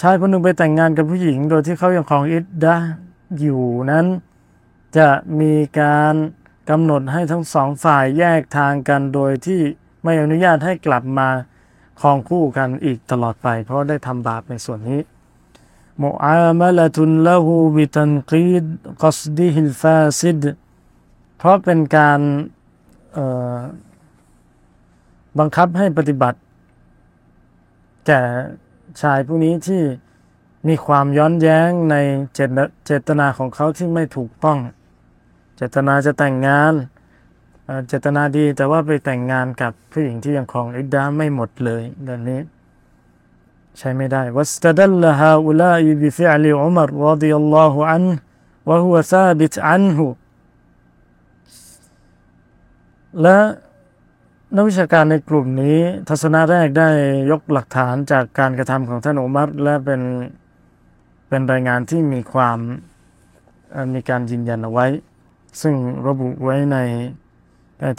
ชายคนหนึ่งไปแต่งงานกับผู้หญิง โดยที่เขายังครองอิดดาอยู่นั้น จะมีการกำหนดให้ทั้งสองฝ่ายแยกทางกันโดยที่ ไม่อนุญาตให้กลับมาครองคู่กันอีกตลอดไป เพราะได้ทำบาปในส่วนนี้มุอามะละตุนละหูบิตันกีดกัสดิฮิลฟาซิดเพราะเป็นการบังคับให้ปฏิบัติ แก่ชายผู้นี้ที่มีความย้อนแย้งในเจตนาของเขาที่ไม่ถูกต้อง เจตนาจะแต่งงาน เจตนาดีแต่ว่าไปแต่งงานกับผู้หญิงที่ยังครองอิดดาไม่หมดเลยดังนี้ ใช้ไม่ได้วัสตดัลลฮาอุลาอิบิฟิอลิอุมารรดิยัลลอฮุอันวะฮุวซาบิตอันฮุและนักวิชาการในกลุ่มนี้ ทัศนะแรกได้ยกหลักฐานจากการกระทำของท่านอุมัรและเป็นเป็นรายงานที่มีความมีการยืนยันเอาไว้ ซึ่งระบุไว้ใน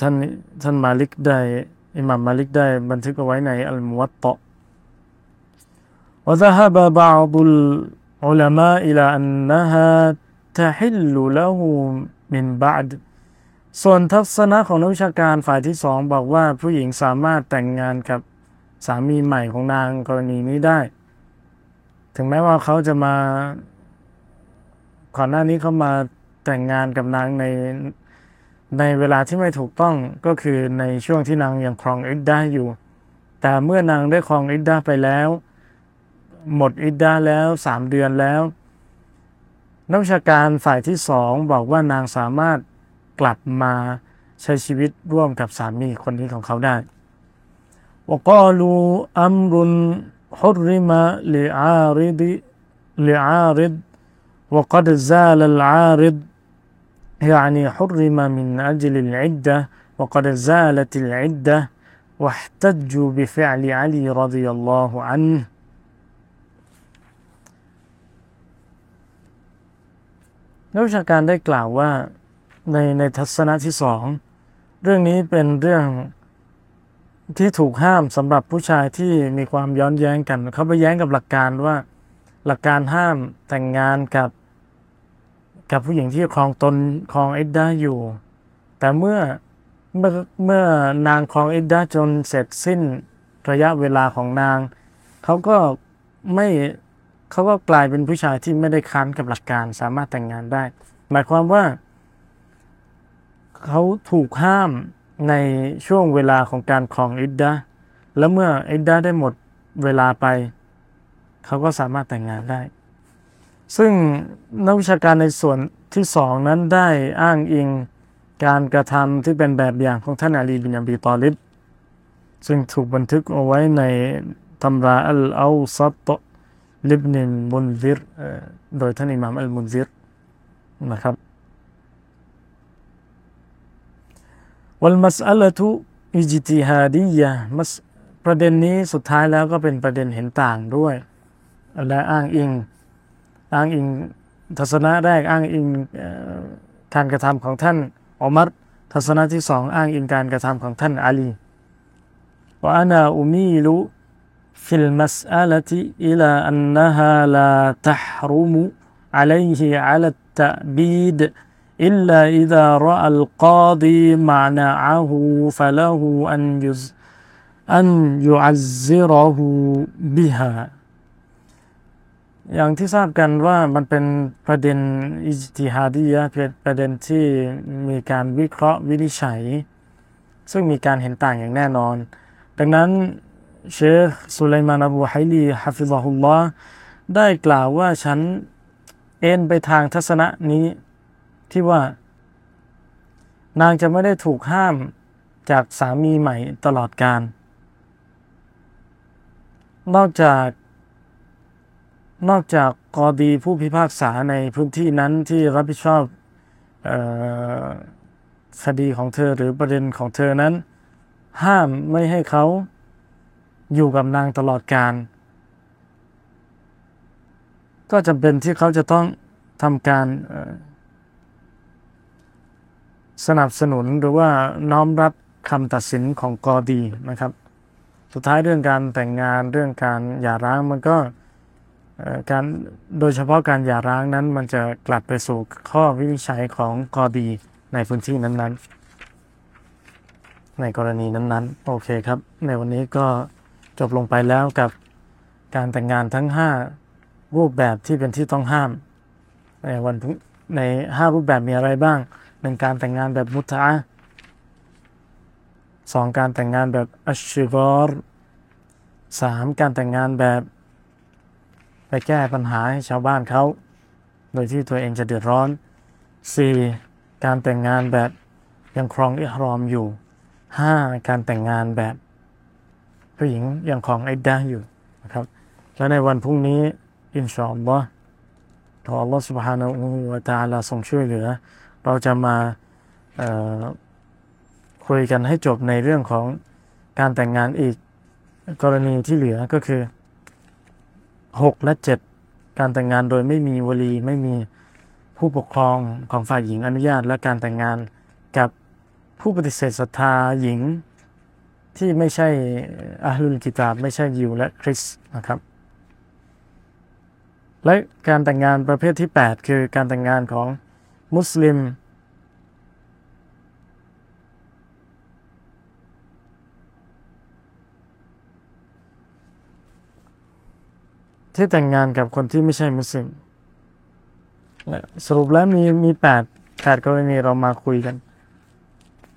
ท่านท่านมาลิกได้อิหม่ามมาลิกได้บันทึกเอาไว้ในอัลมุวัตตะ وذهب بعض العلماء إلى أنها تحل له من بعد ส่วนทัศนะของนักวิชาการฝ่ายที่สองบอกว่าผู้หญิงสามารถแต่งงานกับสามีใหม่ของนางกรณีนี้ได้ ถึงแม้ว่าเขาจะมาก่อนหน้านี้เขามาแต่งงานกับนางใน ในเวลาที่ไม่ถูกต้องก็คือในช่วงที่นางยังครองอิดดาอยู่ แต่เมื่อนางได้ครองอิดดาไปแล้ว หมดอิดดาแล้วสามเดือนแล้ว นักวิชาการฝ่ายที่สองบอกว่านางสามารถกลับมาใช้ชีวิตร่วมกับสามีคนนี้ของเขาได้ وقالوا أمر حرم لعارض لعارض وقد زال العارض يعني حرم من أجل العدة وقد زالت العدة واحتجوا بفعل علي رضي الله عنه นักวิชาการได้กล่าวว่าในในทัศนะที่สอง เรื่องนี้เป็นเรื่องที่ถูกห้ามสำหรับผู้ชายที่มีความย้อนแย้งกัน เขาไปแย้งกับหลักการว่า หลักการห้ามแต่งงานกับ กับผู้หญิงที่ครองตนครองเอ็ดดาอยู่ แต่เมื่อเมื่อเมื่อนางครองเอ็ดดาจนเสร็จสิ้นระยะเวลาของนาง เขาก็ไม่เขาก็กลายเป็นผู้ชายที่ไม่ได้ค้านกับหลักการสามารถแต่งงานได้ หมายความว่า เขาถูกห้ามในช่วงเวลาของการครองอิดดาแล้วเมื่ออิดดาได้หมดเวลาไป เขาก็สามารถแต่งงานได้ ซึ่งนักวิชาการในส่วนที่สองนั้นได้อ้างอิงการกระทำที่เป็นแบบอย่างของท่านอาลีบินอับีตอลิบซึ่งถูกบันทึกเอาไว้ในตำราอัลอาซัตตลิบนินมุนซิรโดยท่านอิหม่ามอัลมุนซิรนะครับวล مسألة ลตุอิจติฮาประเด็นนี้สุดท้ายแล้วก็เป็นประเด็นเห็นต่างด้วย และอ้างอิง อ้างอิงทัศนะแรกอ้างอิงการกระทำของท่านอุมัรทัศนะที่สองอ้างอิงการกระทำของท่านอาลีว่าอานาอุมีลุ في المسألة إلى أنها لا تحرم عليه على التأبيد إلا إذا رأى القاضي معنعه فله أن يز أن يعزره بها อย่างที่ทราบกันว่ามันเป็นประเด็นอิจติฮาดียะเป็นประเด็นที่มีการวิเคราะห์วินิจฉัย ซึ่งมีการเห็นต่างอย่างแน่นอน ดังนั้นเชคสุไลมานอบูไฮลีฮะฟิซะฮุลลอฮได้กล่าวว่าฉันเอ็นไปทางทัศนะนี้ที่ว่านางจะไม่ได้ถูกห้ามจากสามีใหม่ตลอดการนอกจาก นอกจากกอดีผู้พิพากษาในพื้นที่นั้นที่รับผิดชอบคดีของเธอหรือประเด็นของเธอนั้น ห้ามไม่ให้เขาอยู่กับนางตลอดการ ก็จำเป็นที่เขาจะต้องทำการสนับสนุนหรือว่าน้อมรับคำตัดสินของกอดีนะครับ สุดท้ายเรื่องการแต่งงานเรื่องการหย่าร้างมันก็ การโดยเฉพาะการหย่าร้างนั้น มันจะกลับไปสู่ข้อวินิจฉัยของกอดีในพื้นที่นั้นๆ ในกรณีนั้นๆ โอเคครับ ในวันนี้ก็จบลงไปแล้วกับการแต่งงานทั้ง 5 รูปแบบที่เป็นที่ต้องห้าม ในวันใน 5 รูปแบบมีอะไรบ้างหนึ่งการแต่งงานแบบมุตะสองการแต่งงานแบบอัชชิกอรสามการแต่งงานแบบ ไปแก้ปัญหาให้ชาวบ้านเขา โดยที่ตัวเองจะเดือดร้อน 4. การแต่งงานแบบยังครองอิฮรอมอยู่ 5. การแต่งงานแบบผู้หญิงยังครองไอดาอยู่นะครับ และในวันพรุ่งนี้อินชาอัลลอฮ์ขออัลลอฮ์ سبحانه และ تعالى ทรงช่วยเหลือ เราจะมาคุยกันให้จบในเรื่องของการแต่งงานอีกกรณีที่เหลือก็คือ 6 และ 7 การแต่งงานโดยไม่มีวลีไม่มีผู้ปกครองของฝ่ายหญิงอนุญาต และการแต่งงานกับผู้ปฏิเสธศรัทธาหญิงที่ไม่ใช่อาลุลกิตาบไม่ใช่ยิวและคริสนะครับ และการแต่งงานประเภทที่ 8 คือการแต่งงานของมุสลิม ที่แต่งงานกับคนที่ไม่ใช่มุสลิมสรุปแล้วมีมีแปดแปดกรณีเรามาคุยกัน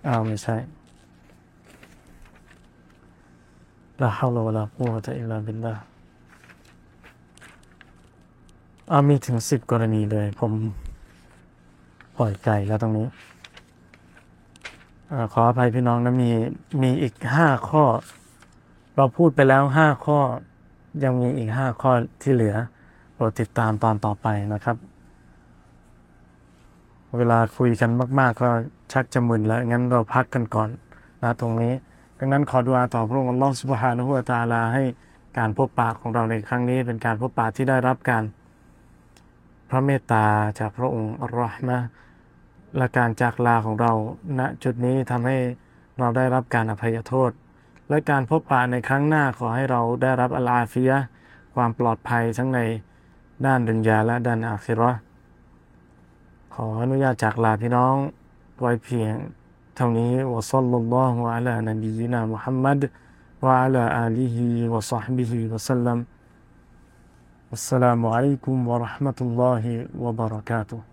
อ้าวไม่ใช่ลาฮาวลาวลากูวะตะอิลาบิลลาอามีถึงสิบกรณีเลย ผมปล่อยไก่แล้วตรงนี้อขออภัยพี่น้องนะมีมีอีกห้าข้อ เราพูดไปแล้วห้าข้อ ยังมีอีกห้าข้อที่เหลือโปรดติดตามตอนต่อไปนะครับ เวลาคุยกันมาก ๆ ก็ชักจะมึนแล้ว งั้นเราพักกันก่อนนะตรงนี้ ดังนั้นขอดุอาต่อพระองค์อัลลอฮฺสุบฮานะฮูวะตาลาให้การพบปะของเราในครั้งนี้เป็นการพบปะที่ได้รับการพระเมตตาจากพระองค์อัลลอฮ์นะและการจากลาของเราณจุดนี้ทำให้เราได้รับการอภัยโทษ และการพบปะในครั้งหน้าขอให้เราได้รับอัลอาฟิยะความปลอดภัยทั้งในด้านดุนยาและด้านอาคิราะห์ขออนุญาตจากลาพี่น้องไว้เพียงเท่านี้วะซัลลัลลอฮุอะลานบียินามุฮัมมัดวะอะลาอาลีฮิวะศอฮบิฮิวะสัลลัมวัสสลามุอะลัยกุมวะเราะห์มะตุลลอฮิวะบะเราะกาตุฮ์